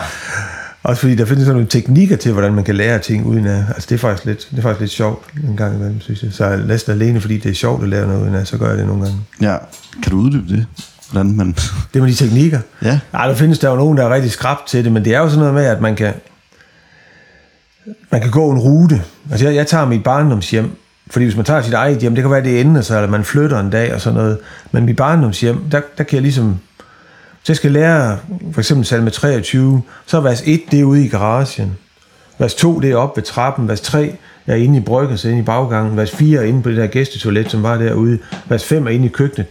Også fordi der findes sådan nogle teknikker til, hvordan man kan lære ting uden at... Altså det er faktisk lidt, det er faktisk lidt sjovt en gang imellem, synes jeg. Så næsten alene, fordi det er sjovt at lære noget uden at, så gør jeg det nogle gange. ja. Kan du uddybe det? Hvordan man... Det med de teknikker. Ja. Nej, der findes der jo nogen, der er rigtig skrabt til det, men det er jo sådan noget med, at man kan, man kan gå en rute. Altså jeg, jeg tager mit barndomshjem, fordi hvis man tager sit eget hjem, det kan være, det ender sig, eller man flytter en dag og sådan noget. Men mit barndomshjem, der, der kan jeg ligesom... Så jeg skal lære for eksempel salme 23, så er vers 1, det er ude i garagen. Vers 2, det er oppe ved trappen. Vers 3 er inde i bryggen, så inde i baggangen. Vers 4 er inde på det der gæstetoilet, som var derude. Vers 5 er inde i køkkenet.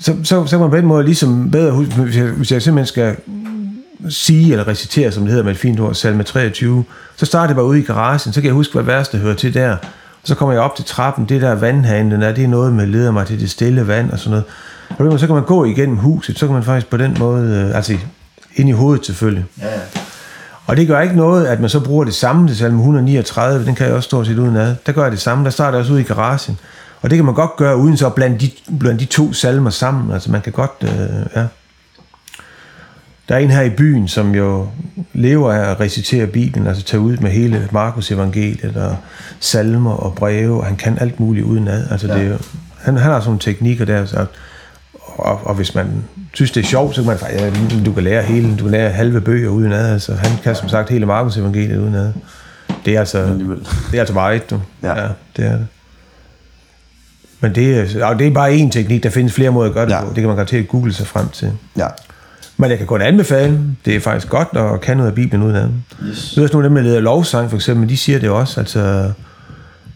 Så, så, så kan man på den måde ligesom bedre huske, hvis jeg, hvis jeg simpelthen skal sige eller recitere, som det hedder med et fint ord, salme 23, så starter det bare ude i garagen, så kan jeg huske, hvad vers hører til der. Så kommer jeg op til trappen, det der vandhanen, den er, det er noget med, leder mig til det stille vand og sådan noget. Og så kan man gå igennem huset, så kan man faktisk på den måde, øh, altså ind i hovedet selvfølgelig. Ja, ja. Og det gør ikke noget, at man så bruger det samme til salme 139, den kan jeg også stå set uden ad. Der gør jeg det samme, der starter også ud i garagen. Og det kan man godt gøre, uden så at blande de, blande de to salmer sammen. Altså man kan godt, øh, ja. Der er en her i byen, som jo lever af at recitere Bibelen, altså tage ud med hele Markus evangeliet og salmer og breve, og han kan alt muligt udenad. Altså ja. det er jo, han, han har sådan nogle teknikker der, så, og, og hvis man synes, det er sjovt, så kan man faktisk, ja, du kan lære hele, du kan lære halve bøger udenad. Altså, han kan som sagt hele Markus evangeliet udenad. Det er altså, det er altså meget, du. Ja. ja. det er det. Men det, er, det er bare én teknik, der findes flere måder at gøre det ja. på. Det kan man garanteret google sig frem til. Ja. Men jeg kan kun anbefale, det er faktisk godt at kan noget af Bibelen uden andet. Yes. Det er også nogle af dem, der leder lovsang, for eksempel, de siger det også, altså,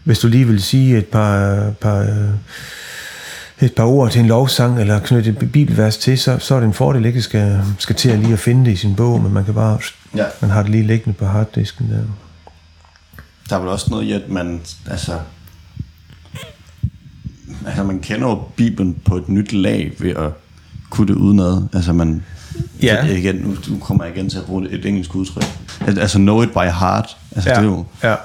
hvis du lige vil sige et par, par, et par ord til en lovsang, eller knytte et bibelvers til, så, så er det en fordel, ikke skal, skal til at lige at finde det i sin bog, men man kan bare, ja. man har det lige liggende på harddisken der. Der er vel også noget i, at man, altså, altså man kender jo Bibelen på et nyt lag ved at kunne det udenad. Altså man, ja. Så igen, nu, nu kommer jeg igen til at bruge et engelsk udtryk. Altså know it by heart. Altså ja. det er jo... Ja.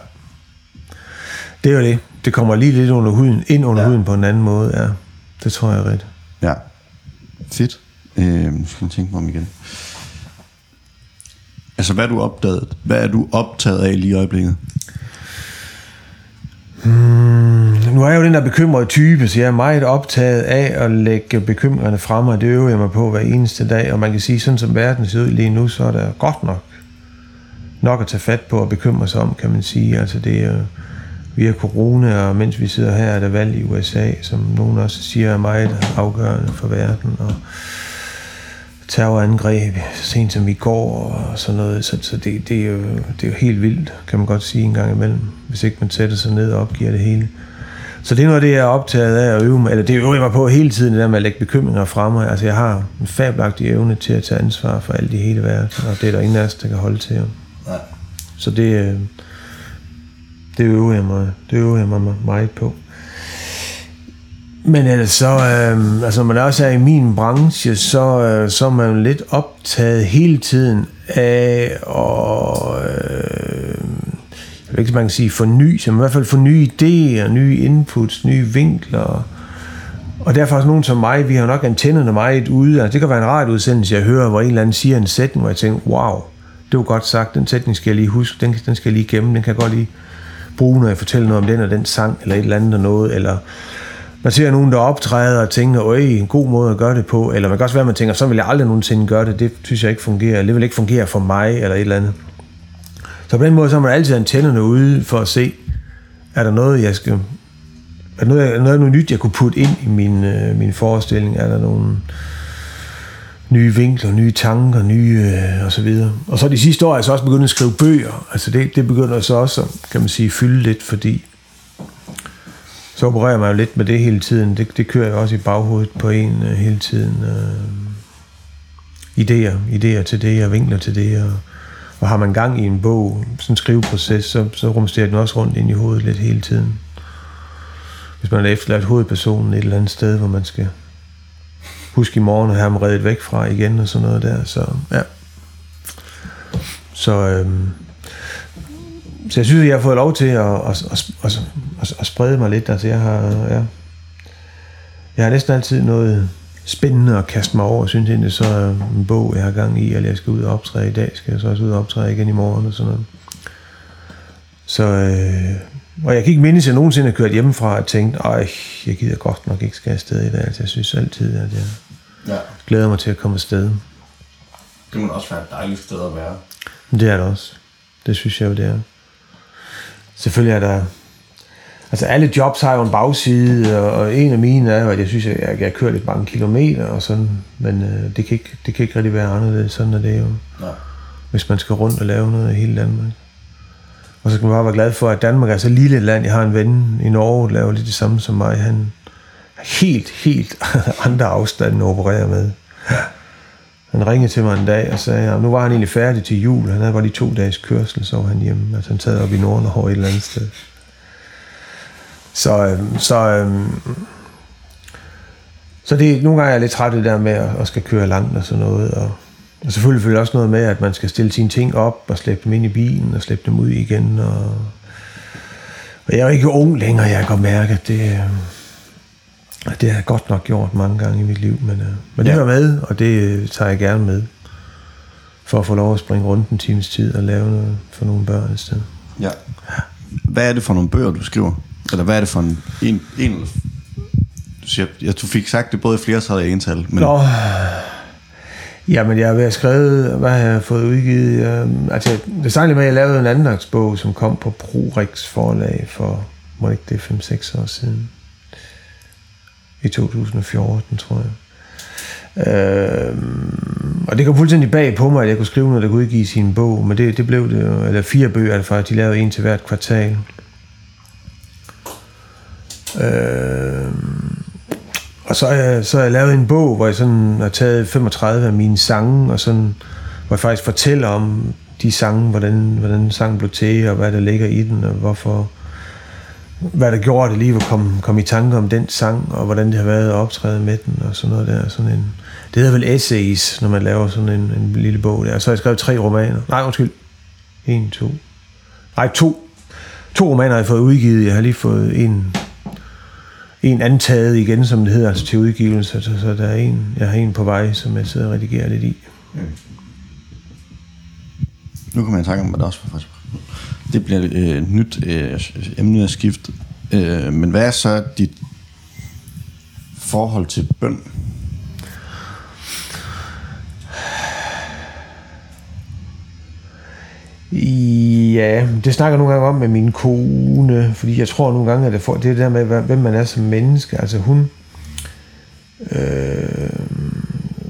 Det er jo det. Det kommer lige lidt under huden, ind under ja. huden på en anden måde, ja. Det tror jeg er rigtigt. Ja. Fedt. Øh, nu skal jeg tænke mig om igen. Altså, hvad er du opdaget? Hvad er du optaget af lige i øjeblikket? Hmm, Altså, nu er jeg jo den der bekymrede type, så jeg er meget optaget af at lægge bekymringerne frem, og det øver jeg mig på hver eneste dag. Og man kan sige, sådan som verden ser ud lige nu, så er der godt nok nok at tage fat på og bekymre sig om, kan man sige. Altså det er via corona, og mens vi sidder her, er der valg i USA, som nogen også siger er meget afgørende for verden. Og terrorangreb sent som i går og sådan noget. Så, så det, det, er jo, det er jo helt vildt, kan man godt sige en gang imellem, hvis ikke man sætter sig ned og opgiver det hele. Så det er noget det, jeg er optaget af at øve mig, eller det øver jeg mig på hele tiden, det der med at lægge bekymringer frem mig. Altså jeg har en fabelagtig evne til at tage ansvar for alt i hele verden, og det er der ingen af os, der kan holde til. Nej. Så det, øh, det øver jeg mig, det øver jeg mig meget på. Men ellers så, øh, altså man også er i min branche, så, øh, så er man lidt optaget hele tiden af at, øh, ved ikke, man kan sige forny, men i hvert fald få nye idéer, nye inputs, nye vinkler. Og derfor også nogen som mig, vi har nok antennerne meget ude. Altså, det kan være en radioudsendelse, jeg hører, hvor en eller anden siger en sætning, hvor jeg tænker, wow, det var godt sagt, den sætning skal jeg lige huske, den, den skal jeg lige gemme, den kan jeg godt lige bruge, når jeg fortæller noget om den og den sang, eller et eller andet og noget, eller man ser nogen, der optræder og tænker, øj, en god måde at gøre det på, eller man kan også være, at man tænker, så vil jeg aldrig nogensinde gøre det, det synes jeg ikke fungerer, det vil ikke fungere for mig, eller et eller andet. Så på den måde, så har man altid antennerne ude for at se, er der noget, jeg skal, er der noget, er der noget nyt, jeg kunne putte ind i min, øh, min forestilling, er der nogle nye vinkler, nye tanker, nye øh, og så videre. Og så de sidste år er jeg så også begyndt at skrive bøger, altså det, det begynder så også, kan man sige, fylde lidt, fordi så opererer man jo lidt med det hele tiden. Det, det kører jeg også i baghovedet på en øh, hele tiden. Øh, idéer, idéer til det, og vinkler til det. Og, og har man gang i en bog, sådan en skriveproces, så, så rumsterer den også rundt ind i hovedet lidt hele tiden. Hvis man har efterladt hovedpersonen et eller andet sted, hvor man skal huske i morgen at have ham reddet væk fra igen og sådan noget der. Så ja. Så, øhm, så jeg synes, at jeg har fået lov til at, at, at, at, at, at sprede mig lidt. Altså, jeg har, ja, jeg har næsten altid noget spændende at kaste mig over. Jeg synes egentlig, så er en bog, jeg har gang i, eller jeg skal ud og optræde i dag, skal jeg så også ud og optræde igen i morgen og sådan noget. Så, øh, og jeg kan ikke mindes, at jeg nogensinde har kørt hjemmefra og tænkt, ej, jeg gider godt nok ikke skal afsted i dag. Altså, jeg synes altid, at jeg ja. glæder mig til at komme afsted. Det må også være et dejligt sted at være. Det er det også. Det synes jeg jo, det er selvfølgelig er der... Altså alle jobs har jo en bagside, og en af mine er jo, at jeg synes, at jeg, jeg kører lidt mange kilometer og sådan, men øh, det, kan ikke, det kan ikke rigtig være anderledes, sådan er det jo. Nej. Hvis man skal rundt og lave noget i hele Danmark. Og så kan man bare være glad for, at Danmark er så lille et land. Jeg har en ven i Norge, der laver lidt det samme som mig. Han har helt, helt [laughs] andre afstande at operere med. Han ringede til mig en dag og sagde, at nu var han egentlig færdig til jul. Han havde bare lige to dages kørsel, så var han hjemme. Altså han sad op i Nordnorge et eller andet sted. Så, øh, så, øh, så det, nogle gange er jeg lidt træt af det der med at, at skal køre langt og sådan noget. Og, og selvfølgelig følger også noget med, at man skal stille sine ting op og slæbe dem ind i bilen og slæbe dem ud igen. Og, og jeg er jo ikke ung længere, jeg kan mærke, at det, øh, det har jeg godt nok gjort mange gange i mit liv. Men, øh, men det hører med, og det øh, tager jeg gerne med. For at få lov at springe rundt en times tid og lave noget for nogle børn i stedet. Ja. Hvad er det for nogle bøger, du skriver? Eller hvad er det for en... en, en du, siger, jeg, du fik sagt det både i flertal og ental, men Nå, jamen jeg har været skrevet, hvad har jeg fået udgivet? Øhm, altså, det startede med, at jeg lavede en andagsbog, som kom på ProRix forlag for, må det ikke det, 5-6 år siden. I 2014, tror jeg. Øhm, og det kom fuldstændig bag på mig, at jeg kunne skrive noget, der kunne udgive sin bog, men det, det blev det jo, eller fire bøger, altså, de lavede en til hvert kvartal. Øh, og så har, jeg, så har jeg lavet en bog, hvor jeg sådan har taget 35 af mine sange, og sådan, hvor jeg faktisk fortæller om de sange, hvordan, hvordan sangen blev til, og hvad der ligger i den, og hvorfor, hvad der gjorde det lige at komme, komme i tanke om den sang, og hvordan det har været at optræde med den, og sådan noget der. Sådan en, det hedder vel essays, når man laver sådan en, en lille bog der. Så har jeg skrevet tre romaner. Nej, undskyld. En, to. Nej, to. To romaner har jeg fået udgivet. Jeg har lige fået en, en antaget igen, som det hedder, altså til udgivelse. Så, så der er en, jeg har en på vej, som jeg sidder og redigerer lidt i. nu kommer jeg i tanke om, hvad der også var faktisk. Det bliver et øh, nyt øh, emne at skifte. Øh, men hvad er så dit forhold til bøn? Ja, det snakker jeg nogle gange om med min kone, fordi jeg tror nogle gange, at det, får, det der med, hvad- hvem man er som menneske, altså hun, øh,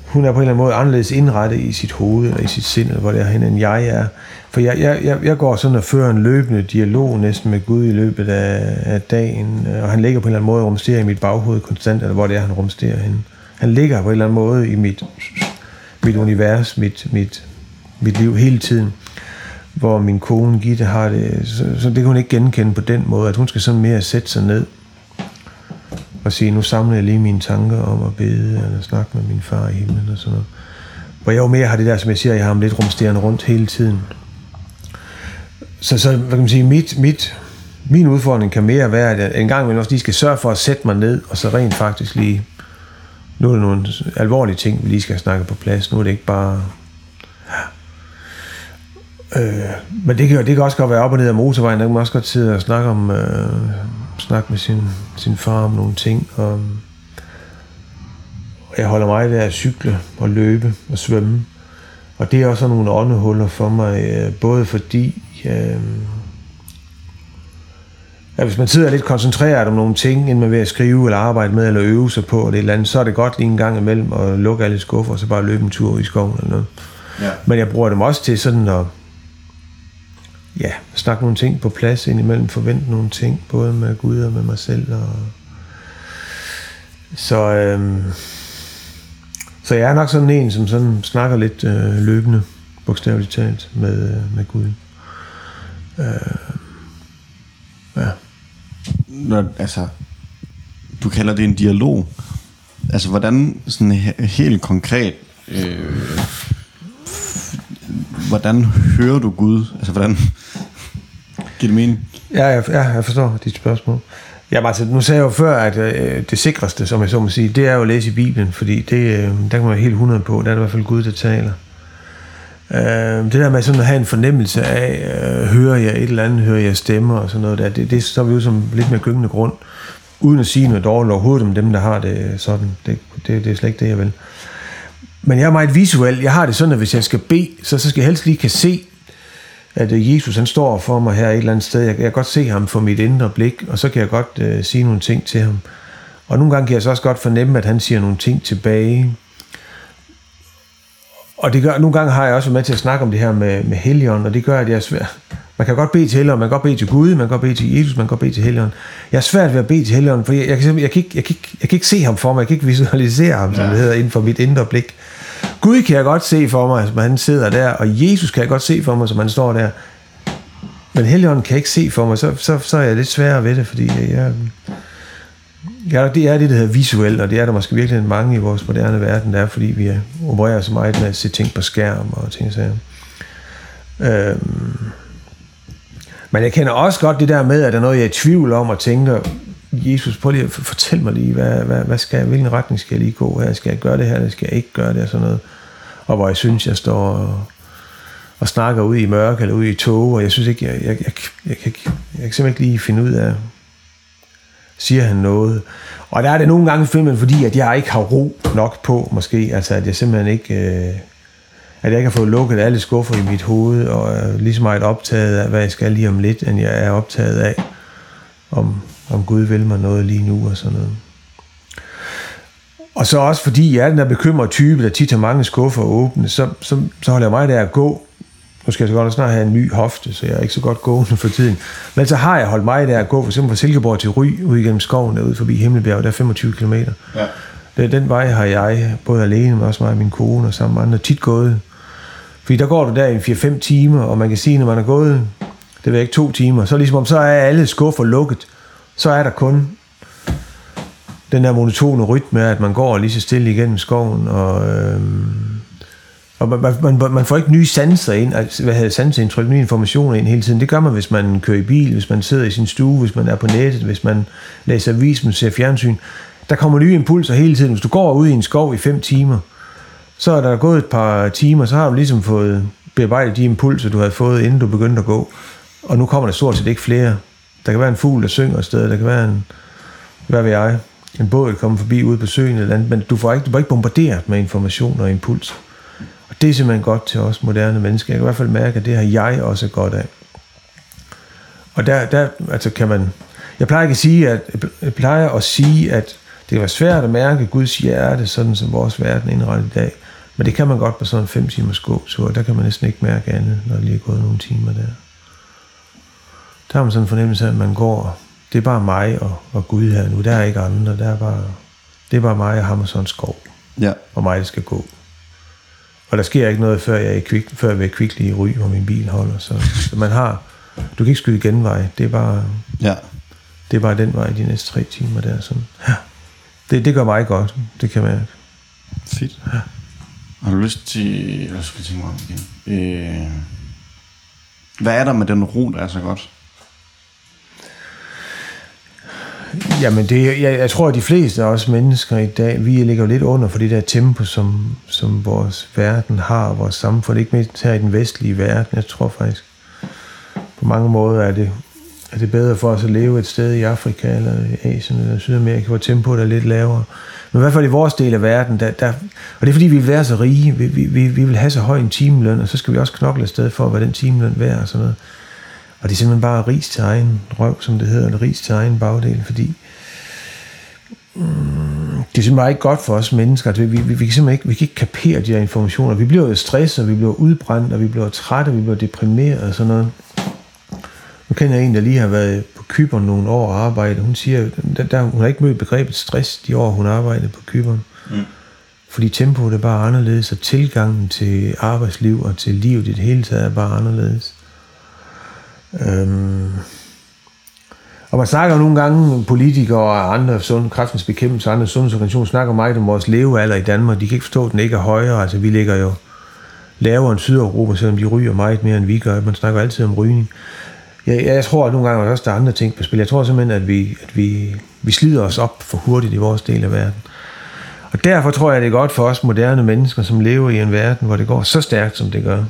hun er på en eller anden måde anderledes indrettet i sit hoved, eller i sit sind, eller hvor det er henne, end jeg er. For jeg, jeg, jeg, jeg går sådan og fører en løbende dialog næsten med Gud i løbet af, af dagen, øh, og han ligger på en eller anden måde og rumsterer i mit baghoved konstant, eller hvor det er, han rumsterer henne. Han ligger på en eller anden måde i mit, mit univers, mit, mit, mit liv hele tiden hvor min kone Gitte har det, så, så det kan hun ikke genkende på den måde, at hun skal sådan mere sætte sig ned og sige, nu samler jeg lige mine tanker om at bede, eller snakke med min far i himlen og sådan noget. Hvor jeg jo mere har det der, som jeg siger, jeg har ham lidt rumsterende rundt hele tiden. Så, så hvad kan man sige, mit, mit, min udfordring kan mere være, at jeg en gang imellem også lige skal sørge for at sætte mig ned, og så rent faktisk lige, nu er der nogle alvorlige ting, vi lige skal snakke på plads. Nu er det ikke bare Øh, men det kan, det kan også godt være op og ned af motorvejen. Der kan man også godt sidde og snakke, om, øh, snakke med sin, sin far om nogle ting. Og, jeg holder meget af at cykle og løbe og svømme. Og det er også nogle åndehuller for mig, øh, både fordi, øh, ja, hvis man sidder lidt koncentreret om nogle ting, inden man ved at skrive eller arbejde med eller øve sig på, eller et eller andet, så er det godt lige en gang imellem at lukke alle skuffer, og så bare løbe en tur i skoven eller noget. Ja. Men jeg bruger dem også til sådan at ja, snakke nogle ting på plads indimellem, forvente nogle ting, både med Gud og med mig selv. Og... Så, øhm... så jeg er nok sådan en, som sådan snakker lidt øh, løbende, bogstaveligt talt, med, øh, med Gud. Øh... Ja. Når, altså, du kalder det en dialog. Altså, hvordan sådan helt konkret... Øh, hvordan hører du Gud? Altså, hvordan... Giver det mening? Ja, jeg, ja, jeg forstår dit spørgsmål. Ja, altså, nu sagde jeg jo før, at øh, det sikreste, som jeg så må sige, det er jo at læse i Bibelen, fordi det, øh, der kan man være helt 100 på, der er det i hvert fald Gud, der taler. Øh, det der med sådan at have en fornemmelse af, øh, hører jeg et eller andet, hører jeg stemmer og sådan noget der, det, det står vi jo som lidt mere gyngende grund, uden at sige noget dårligt overhovedet om dem, der har det sådan. Det, det, det er slet ikke det, jeg vil. Men jeg er meget visuel. Jeg har det sådan, at hvis jeg skal bede, så, så skal jeg helst lige kan se, at øh, Jesus han står for mig her et eller andet sted. Jeg, jeg kan godt se ham for mit indre blik, og så kan jeg godt øh, sige nogle ting til ham. Og nogle gange kan jeg så også godt fornemme, at han siger nogle ting tilbage. Og det gør, nogle gange har jeg også været med til at snakke om det her med, med Helion, og det gør, at jeg er svært. Man kan godt bede til Helion, man kan godt bede til Gud, man kan godt bede til Jesus, man kan godt bede til Helion. Jeg er svært ved at bede til Helion, for jeg, jeg, kan, jeg, kan ikke, jeg, kan ikke, jeg kan ikke se ham for mig, jeg kan ikke visualisere ham, som Ja. det hedder, inden for mit indre blik. Gud kan jeg godt se for mig, som han sidder der, og Jesus kan jeg godt se for mig, som han står der. men Helligånden kan jeg ikke se for mig, så, så, så er jeg lidt sværere ved det, fordi jeg, jeg, det er det, der hedder visuelt, og det er der måske virkelig mange i vores moderne verden, der er, fordi vi opererer så meget med at se ting på skærm og ting så. Øhm. Men jeg kender også godt det der med, at der er noget, jeg er i tvivl om, og tænker, Jesus, prøv lige at fortælle mig lige, hvad, hvad, hvad skal jeg, hvilken retning skal jeg lige gå her? Skal jeg gøre det her, eller skal jeg ikke gøre det? Og sådan noget. Og hvor jeg synes, jeg står og, og snakker ude i mørke eller ude i tog, og jeg synes ikke, jeg, jeg, jeg, jeg, jeg, jeg, jeg kan simpelthen ikke lige finde ud af, siger han noget. Og der er det nogle gange filmen, fordi at jeg ikke har ro nok på, måske, altså at jeg simpelthen ikke... Øh, at jeg ikke har fået lukket alle skuffer i mit hoved, og er lige så meget optaget af, hvad jeg skal lige om lidt, end jeg er optaget af, om om Gud vil mig noget lige nu og sådan noget. Og så også fordi jeg er den der bekymrede type, der tit har mange skuffer åbne, så, så, så holder jeg mig der at gå nu skal jeg så godt snart have en ny hofte, så jeg er ikke så godt gående for tiden. Men så har jeg holdt mig der at gå for eksempel fra Silkeborg til Ry, ud igennem skoven derude forbi Himmelbjerg, der er 25 km. Ja. Den, den vej har jeg, både alene, men også mig og min kone og sammen med andre, tit gået. Fordi der går du der i 4-5 timer, og man kan sige, når man er gået, det ved ikke, to timer, så ligesom om så er alle skuffer lukket. Så er der kun den der monotone rytme at man går lige så stille igennem skoven, og øh, og man, man, man får ikke nye sanser ind, altså, hvad hedder sansindtryk, nye informationer ind hele tiden. Det gør man, hvis man kører i bil, hvis man sidder i sin stue, hvis man er på nettet, hvis man læser avis, man ser fjernsyn. Der kommer nye impulser hele tiden. Hvis du går ud i en skov i fem timer, så er der gået et par timer, så har du ligesom fået bearbejdet de impulser, du havde fået, inden du begyndte at gå. Og nu kommer der stort set ikke flere. Der kan være en fugl, der synger et sted, der kan være en, hvad ved jeg, en båd, der kommer forbi ude på søen, eller andet, men du får ikke, du får ikke bombarderet med information og impuls. Og det er simpelthen godt til os moderne mennesker. Jeg kan i hvert fald mærke, at det har jeg også godt af. Og der, der altså kan man... Jeg plejer ikke at sige, at, jeg plejer at sige, at det kan være svært at mærke Guds hjerte, sådan som vores verden er indrettet i dag. Men det kan man godt på sådan en fem timers gåtur. Der kan man næsten ikke mærke andet, når det lige er gået nogle timer der. Der har man sådan en fornemmelse af, at man går... Det er bare mig og, og Gud her nu. Der er ikke andre. Der er bare, det er bare mig og ham og sådan skov. Ja. Og mig, der skal gå. Og der sker ikke noget, før jeg er kvik, før jeg er kvicklig i ry, hvor min bil holder. Så, så man har, du kan ikke skyde genvej. Det er bare, ja. det er bare den vej de næste tre timer der. Sådan. Ja. Det, det gør mig godt. Det kan man Fedt. Ja. Har du lyst til... Jeg skal tænke mig om igen. Øh, hvad er der med den ro, der er så godt? Jamen, det, jeg, jeg tror, at de fleste af os mennesker i dag, vi ligger lidt under for det der tempo, som, som vores verden har, vores samfund, ikke mindst her i den vestlige verden. Jeg tror faktisk, på mange måder er det, er det bedre for os at leve et sted i Afrika eller i Asien eller Sydamerika, hvor tempoet er lidt lavere. Men i hvert fald i vores del af verden, der, der, og det er fordi, vi vil være så rige, vi, vi, vi, vi vil have så høj en timeløn, og så skal vi også knokle et sted for, hvad den timeløn værd og sådan noget. Og det er simpelthen bare ris til egen røv, som det hedder, eller ris til egen bagdel, fordi mm, det er simpelthen bare ikke godt for os mennesker. Vi, vi, vi, vi, kan simpelthen ikke, vi kan ikke kapere de her informationer. Vi bliver jo stresset, vi bliver udbrændt, og vi bliver trætte, og vi bliver deprimeret og sådan noget. Nu kender jeg en, der lige har været på Kyberen nogle år og arbejdet. Hun siger, der, der, hun har ikke mødt begrebet stress de år, hun arbejdede på Kyberen. Mm. Fordi tempoet er bare anderledes, og tilgangen til arbejdsliv og til livet i det hele taget er bare anderledes. Øhm, og man snakker nogle gange, politikere og andre sund, kræftens bekæmpelse og andre sundhedsorganisationer snakker meget om vores levealder i Danmark. De kan ikke forstå, at den ikke er højere. Altså, vi ligger jo lavere end Sydeuropa, selvom de ryger meget mere, end vi gør. Man snakker altid om rygning. Jeg, jeg tror, at nogle gange er også der er andre ting på spil. Jeg tror simpelthen, at vi, at vi, vi slider os op for hurtigt i vores del af verden. Og derfor tror jeg, det er godt for os moderne mennesker, som lever i en verden, hvor det går så stærkt, som det gør.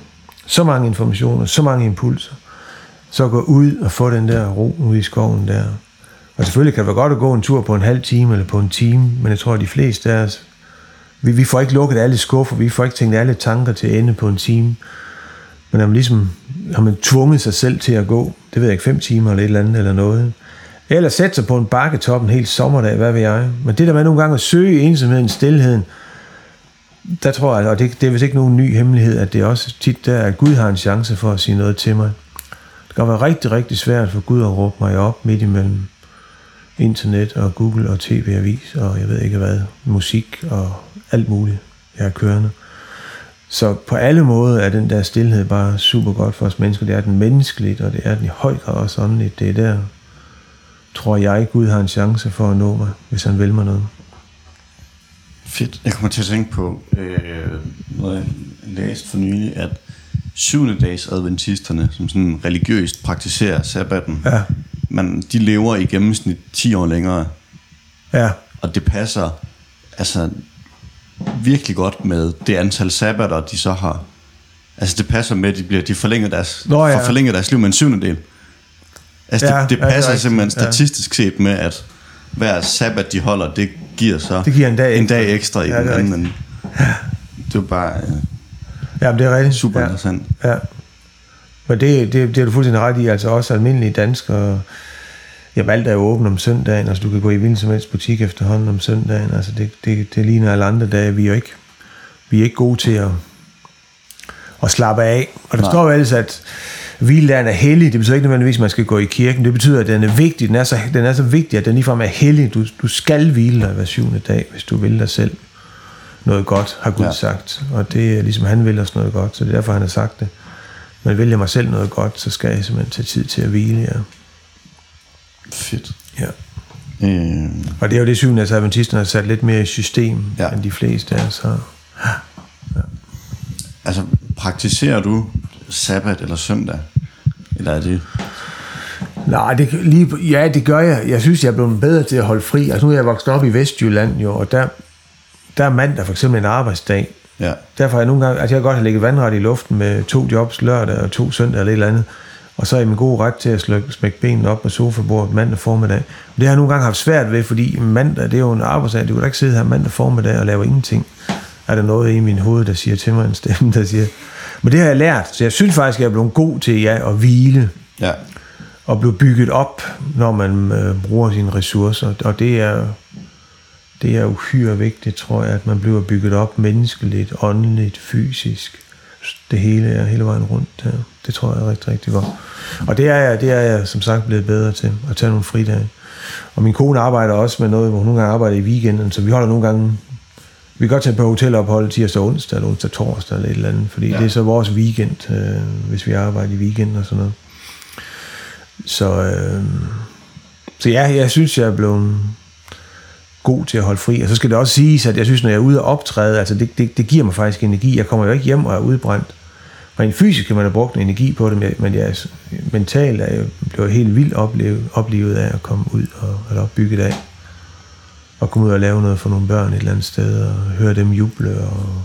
Så mange informationer, så mange impulser så gå ud og få den der ro ude i skoven der. Og selvfølgelig kan det være godt at gå en tur på en halv time eller på en time, men jeg tror, at de fleste af os, vi, vi får ikke lukket alle skuffer, vi får ikke tænkt alle tanker til ende på en time. Men har man ligesom har man tvunget sig selv til at gå, det ved jeg ikke, fem timer eller et eller andet eller noget. Eller sætte sig på en bakketop en hel sommerdag, hvad ved jeg. Men det der med nogle gange at søge ensomheden, stillheden, der tror jeg, og det, det er vist ikke nogen ny hemmelighed, at det er også tit der, at Gud har en chance for at sige noget til mig. Det kan være rigtig, rigtig svært for Gud at råbe mig op midt imellem internet og Google og tv-avis og jeg ved ikke hvad, musik og alt muligt, jeg er kørende. Så på alle måder er den der stillhed bare super godt for os mennesker. Det er den menneskeligt, og det er den i høj grad også åndeligt. Det er der, tror jeg, Gud har en chance for at nå mig, hvis han vil mig noget. Fedt. Jeg kommer til at tænke på øh, noget, jeg læste for nylig, at syvende dags adventisterne, som sådan religiøst praktiserer sabbaten, Ja, man, de lever i gennemsnit 10 år længere, ja, og det passer altså virkelig godt med det antal sabbater, de så har. Altså det passer med, at de, bliver, de forlænger deres, Nå, ja. for forlænger deres liv med en syvende del. Altså Ja, det, det ja, er passer rigtigt. simpelthen Ja. statistisk set med, at hver sabbat, de holder, det giver så Det giver en dag en ekstra. dag ekstra i Ja, den det anden. Men det er bare øh, ja det er rigtigt. super ja. interessant. Ja. Men det, det, det er du fuldstændig ret i. Altså også almindelige danskere, jeg valgte at åbne om søndagen. Altså du kan gå i hvilken som helst butik efterhånden om søndagen. Altså det, det, det ligner alle andre dage. Vi er jo ikke, vi er ikke gode til at, at slappe af. Og der Nej. står jo ellers, at hviledagen er hellig. Det betyder ikke nødvendigvis, at man skal gå i kirken. Det betyder, at den er vigtig. Den er så, den er så vigtig, at den ligefrem er hellig. Du, du skal hvile dig hver syvende dag, hvis du vil dig selv noget godt, har Gud Ja. ja. sagt. Og det er ligesom, han vil os noget godt, så det er derfor, han har sagt det. Men vælger mig selv noget godt, så skal jeg simpelthen tage tid til at hvile, ja. Fedt. ja. Øh, Og det er jo det syvende, at adventisterne har sat lidt mere i system, Ja. ja. end de fleste af os har. altså, praktiserer du sabbat eller søndag? Eller er det... Nej, det, lige, ja, det gør jeg. Jeg synes, jeg er blevet bedre til at holde fri. Altså nu er jeg vokset op i Vestjylland jo, og der, der er mandag for eksempel en arbejdsdag. Ja, Derfor er jeg nogle gange, altså jeg kan godt have ligget vandret i luften med to jobs lørdag og to søndag eller et eller andet. Og så er jeg min gode ret til at slå, smække benene op på sofabordet mandag formiddag. Det har jeg nogle gange haft svært ved, fordi mandag, det er jo en arbejdsdag. Du kan da ikke sidde her mandag formiddag og lave ingenting. Er der noget i min hoved, der siger til mig en stemme, der siger... Men det har jeg lært, så jeg synes faktisk, jeg er blevet god til ja, at hvile ja, og blive bygget op, når man øh, bruger sine ressourcer. Og det er, det er uhyre vigtigt, tror jeg, at man bliver bygget op menneskeligt, åndeligt, fysisk. Det hele er hele vejen rundt. Ja. Det tror jeg er rigtig, rigtig godt. Og det er, jeg, det er jeg som sagt blevet bedre til, at tage nogle fridage. Og min kone arbejder også med noget, hvor hun nogle gange arbejder i weekenden, så vi holder nogle gange vi kan godt tage på hotelophold tirsdag og onsdag, eller onsdag torsdag, eller et eller andet, fordi ja. det er så vores weekend, øh, hvis vi arbejder i weekenden og sådan noget. Så, øh, så ja, jeg synes, jeg er blevet god til at holde fri. Og så skal det også siges, at jeg synes, når jeg er ude og optræde, altså det, det, det giver mig faktisk energi. Jeg kommer jo ikke hjem og er udbrændt. Rent fysisk kan man have brugt en energi på det, men- jeg, mentalt er jeg blevet helt vildt oplevet, oplevet af at komme ud og at opbygge af. Og komme ud og lave noget for nogle børn et eller andet sted, og høre dem juble, og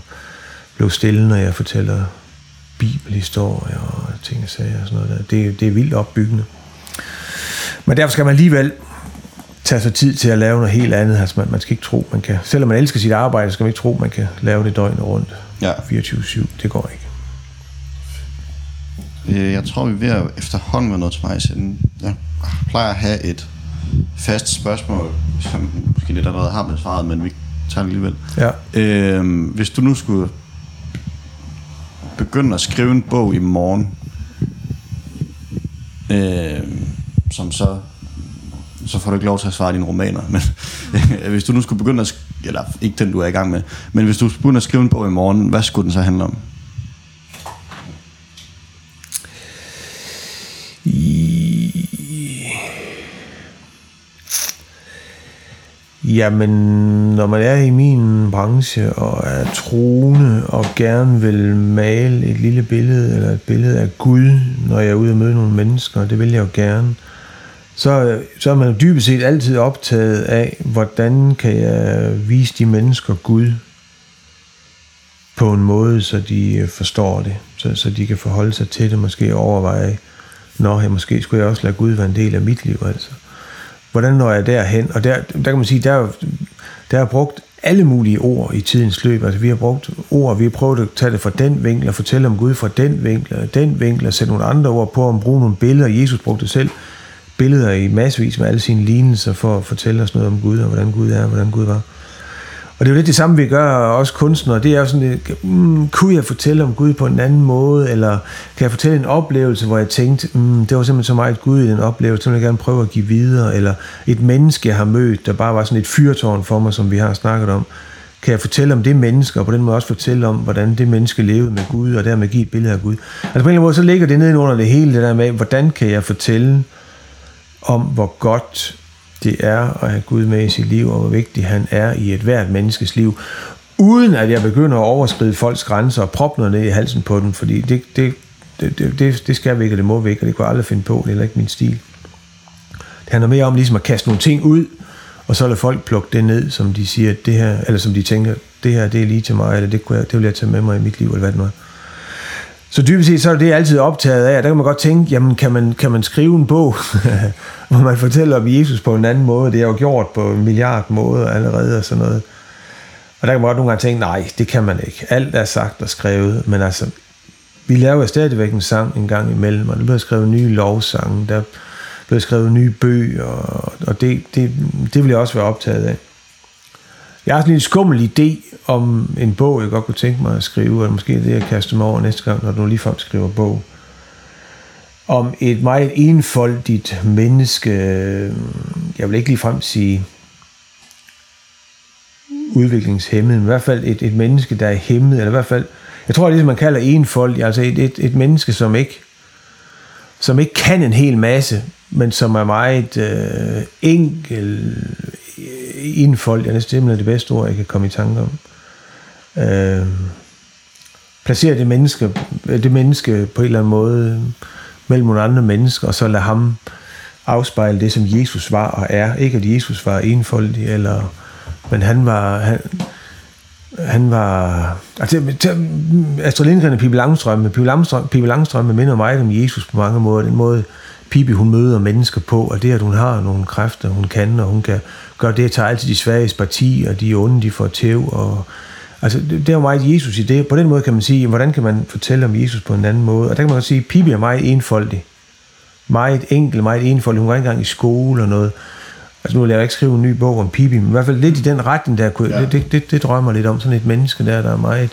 blive stille, når jeg fortæller bibelhistorier og ting og sager og sådan noget der. Det, det er vildt opbyggende. Men derfor skal man alligevel tage sig tid til at lave noget helt andet. Altså man, man skal ikke tro, man kan... Selvom man elsker sit arbejde, skal man ikke tro, man kan lave det døgnet rundt. ja. 24-7. Det går ikke. Øh, Jeg tror, vi er ved at efterhånden være noget til vejs ende. Jeg plejer at have et fast spørgsmål, som måske lidt allerede har besvaret, men vi tager det alligevel. Ja. Øh, hvis du nu skulle begynde at skrive en bog i morgen, øh, som så så får du ikke lov til at svare dine romaner, men [laughs] hvis du nu skulle begynde at, sk- eller ikke den du er i gang med, men hvis du skulle begynde at skrive en bog i morgen, hvad skulle den så handle om? Jamen, når man er i min branche og er troende og gerne vil male et lille billede eller et billede af Gud, når jeg er ude og møde nogle mennesker, det vil jeg jo gerne, så, øh, så er man dybest set altid optaget af, hvordan kan jeg vise de mennesker Gud på en måde, så de øh, forstår det, så, så de kan forholde sig til det, måske overveje, når jeg måske skulle jeg også lade Gud være en del af mit liv, altså. Hvordan når jeg derhen? Og der, der kan man sige, der, der er brugt alle mulige ord i tidens løb. Altså, vi har brugt ord, vi har prøvet at tage det fra den vinkel, og fortælle om Gud fra den vinkel, og den vinkel, og sætte nogle andre ord på, om bruge nogle billeder. Jesus brugte det selv billeder i massevis med alle sine lignelser for at fortælle os noget om Gud, og hvordan Gud er, og hvordan Gud var. Og det er jo lidt det samme, vi gør også kunstnere. Det er jo sådan, lidt, mm, kunne jeg fortælle om Gud på en anden måde, eller kan jeg fortælle en oplevelse, hvor jeg tænkte, mm, det var simpelthen så meget Gud i den oplevelse, som jeg gerne prøve at give videre, eller et menneske, jeg har mødt, der bare var sådan et fyrtårn for mig, som vi har snakket om. kan jeg fortælle om det menneske, og på den måde også fortælle om, hvordan det menneske levede med Gud, og dermed give et billede af Gud. Altså på en eller anden måde, så ligger det nede under det hele, det der med, hvordan kan jeg fortælle om, hvor godt det er at have Gud med i sit liv, og hvor vigtig han er i et hvert menneskes liv, uden at jeg begynder at overskride folks grænser og proppe noget ned i halsen på dem, fordi det, det, det, det, det skal vi ikke, og det må vi ikke, og det kunne jeg aldrig finde på, det er heller ikke min stil. Det handler mere om ligesom at kaste nogle ting ud, og så lade folk plukke det ned, som de siger, det her, eller som de tænker, det her det er lige til mig, eller det, kunne jeg, det vil jeg tage med mig i mit liv, eller hvad det nu er. Så dybest set, så er det jeg altid optaget af, der kan man godt tænke, jamen kan man, kan man skrive en bog, [laughs] hvor man fortæller om Jesus på en anden måde, det er jo gjort på en milliard måder allerede og sådan noget. Og der kan man godt nogle gange tænke, nej, det kan man ikke. Alt er sagt og skrevet, men altså, vi laver stadigvæk en sang en gang imellem, og der bliver skrevet nye lovsange, der bliver skrevet nye bøger, og det, det, det vil jeg også være optaget af. Jeg har sådan en skummel idé om en bog, jeg godt kunne tænke mig at skrive, og måske det, jeg kaster mig over næste gang, når du ligefrem skriver bog. Om et meget enfoldigt menneske, øh, jeg vil ikke ligefrem sige udviklingshemmet, men i hvert fald et, et menneske, der er hemmet, eller i hvert fald, jeg tror, det er det, man kalder enfoldig, altså et, et, et menneske, som ikke, som ikke kan en hel masse, men som er meget øh, enkel, enfoldig, det er simpelthen det bedste ord, jeg kan komme i tanke om. Øh, placere det menneske, det menneske på en eller anden måde mellem nogle andre mennesker, og så lade ham afspejle det, som Jesus var og er. Ikke at Jesus var enfoldig, eller, men han var, han, han var... Altså, Astrid Lindgren og Pippi Langstrømme. Pippi Langstrømme, Pippi Langstrømme minder mig om Jesus på mange måder. Den måde, Pippi hun møder mennesker på, og det, at hun har nogle kræfter, hun kan, og hun kan gøre det, at tage altid de svage parti, og de onde, de får tæv, og Altså, det, er jo meget Jesus i det. På den måde kan man sige, hvordan kan man fortælle om Jesus på en anden måde? Og der kan man også sige, at Pippi er meget enfoldig. Meget enkel, meget enfoldig. Hun var ikke engang i skole og noget. Altså nu vil jeg ikke skrive en ny bog om Pippi, men i hvert fald lidt i den retning, der kunne, ja. det, det, det, det, drømmer lidt om. Sådan et menneske der, der er meget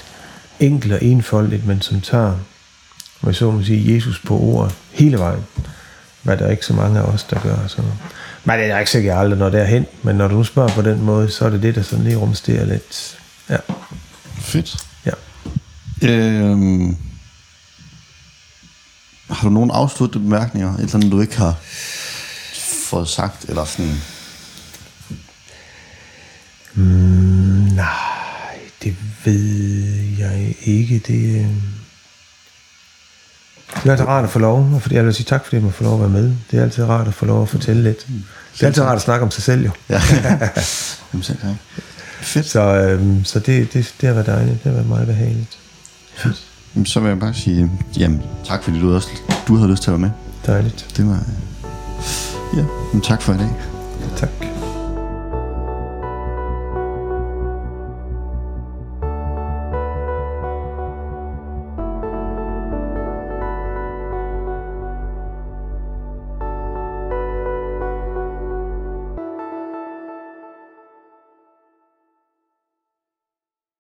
enkelt og enfoldigt, men som tager, hvad så må sige, Jesus på ordet hele vejen. Hvad der er ikke så mange af os, der gør. Så. Men det er ikke sikkert, jeg aldrig når derhen, men når du spørger på den måde, så er det det, der sådan lige rumsterer lidt. Ja. Fedt. Ja. Øhm, har du nogle afsluttede bemærkninger? Et eller andet, du ikke har fået sagt, eller sådan? Mm, nej, det ved jeg ikke. Det, øh... det er altid rart at få lov, og jeg vil sige tak, fordi jeg må få lov at være med. Det er altid rart at få lov at fortælle lidt. Det er altid rart at snakke om sig selv, jo. Ja, [laughs] Jamen, selv tak. Fedt. Så, øhm, så det, det, det har været dejligt. Det har været meget behageligt. Fedt. Jamen, så vil jeg bare sige, jamen, tak fordi du, også, du havde lyst til at være med. Dejligt. Det var, ja, jamen, tak for i dag. Tak.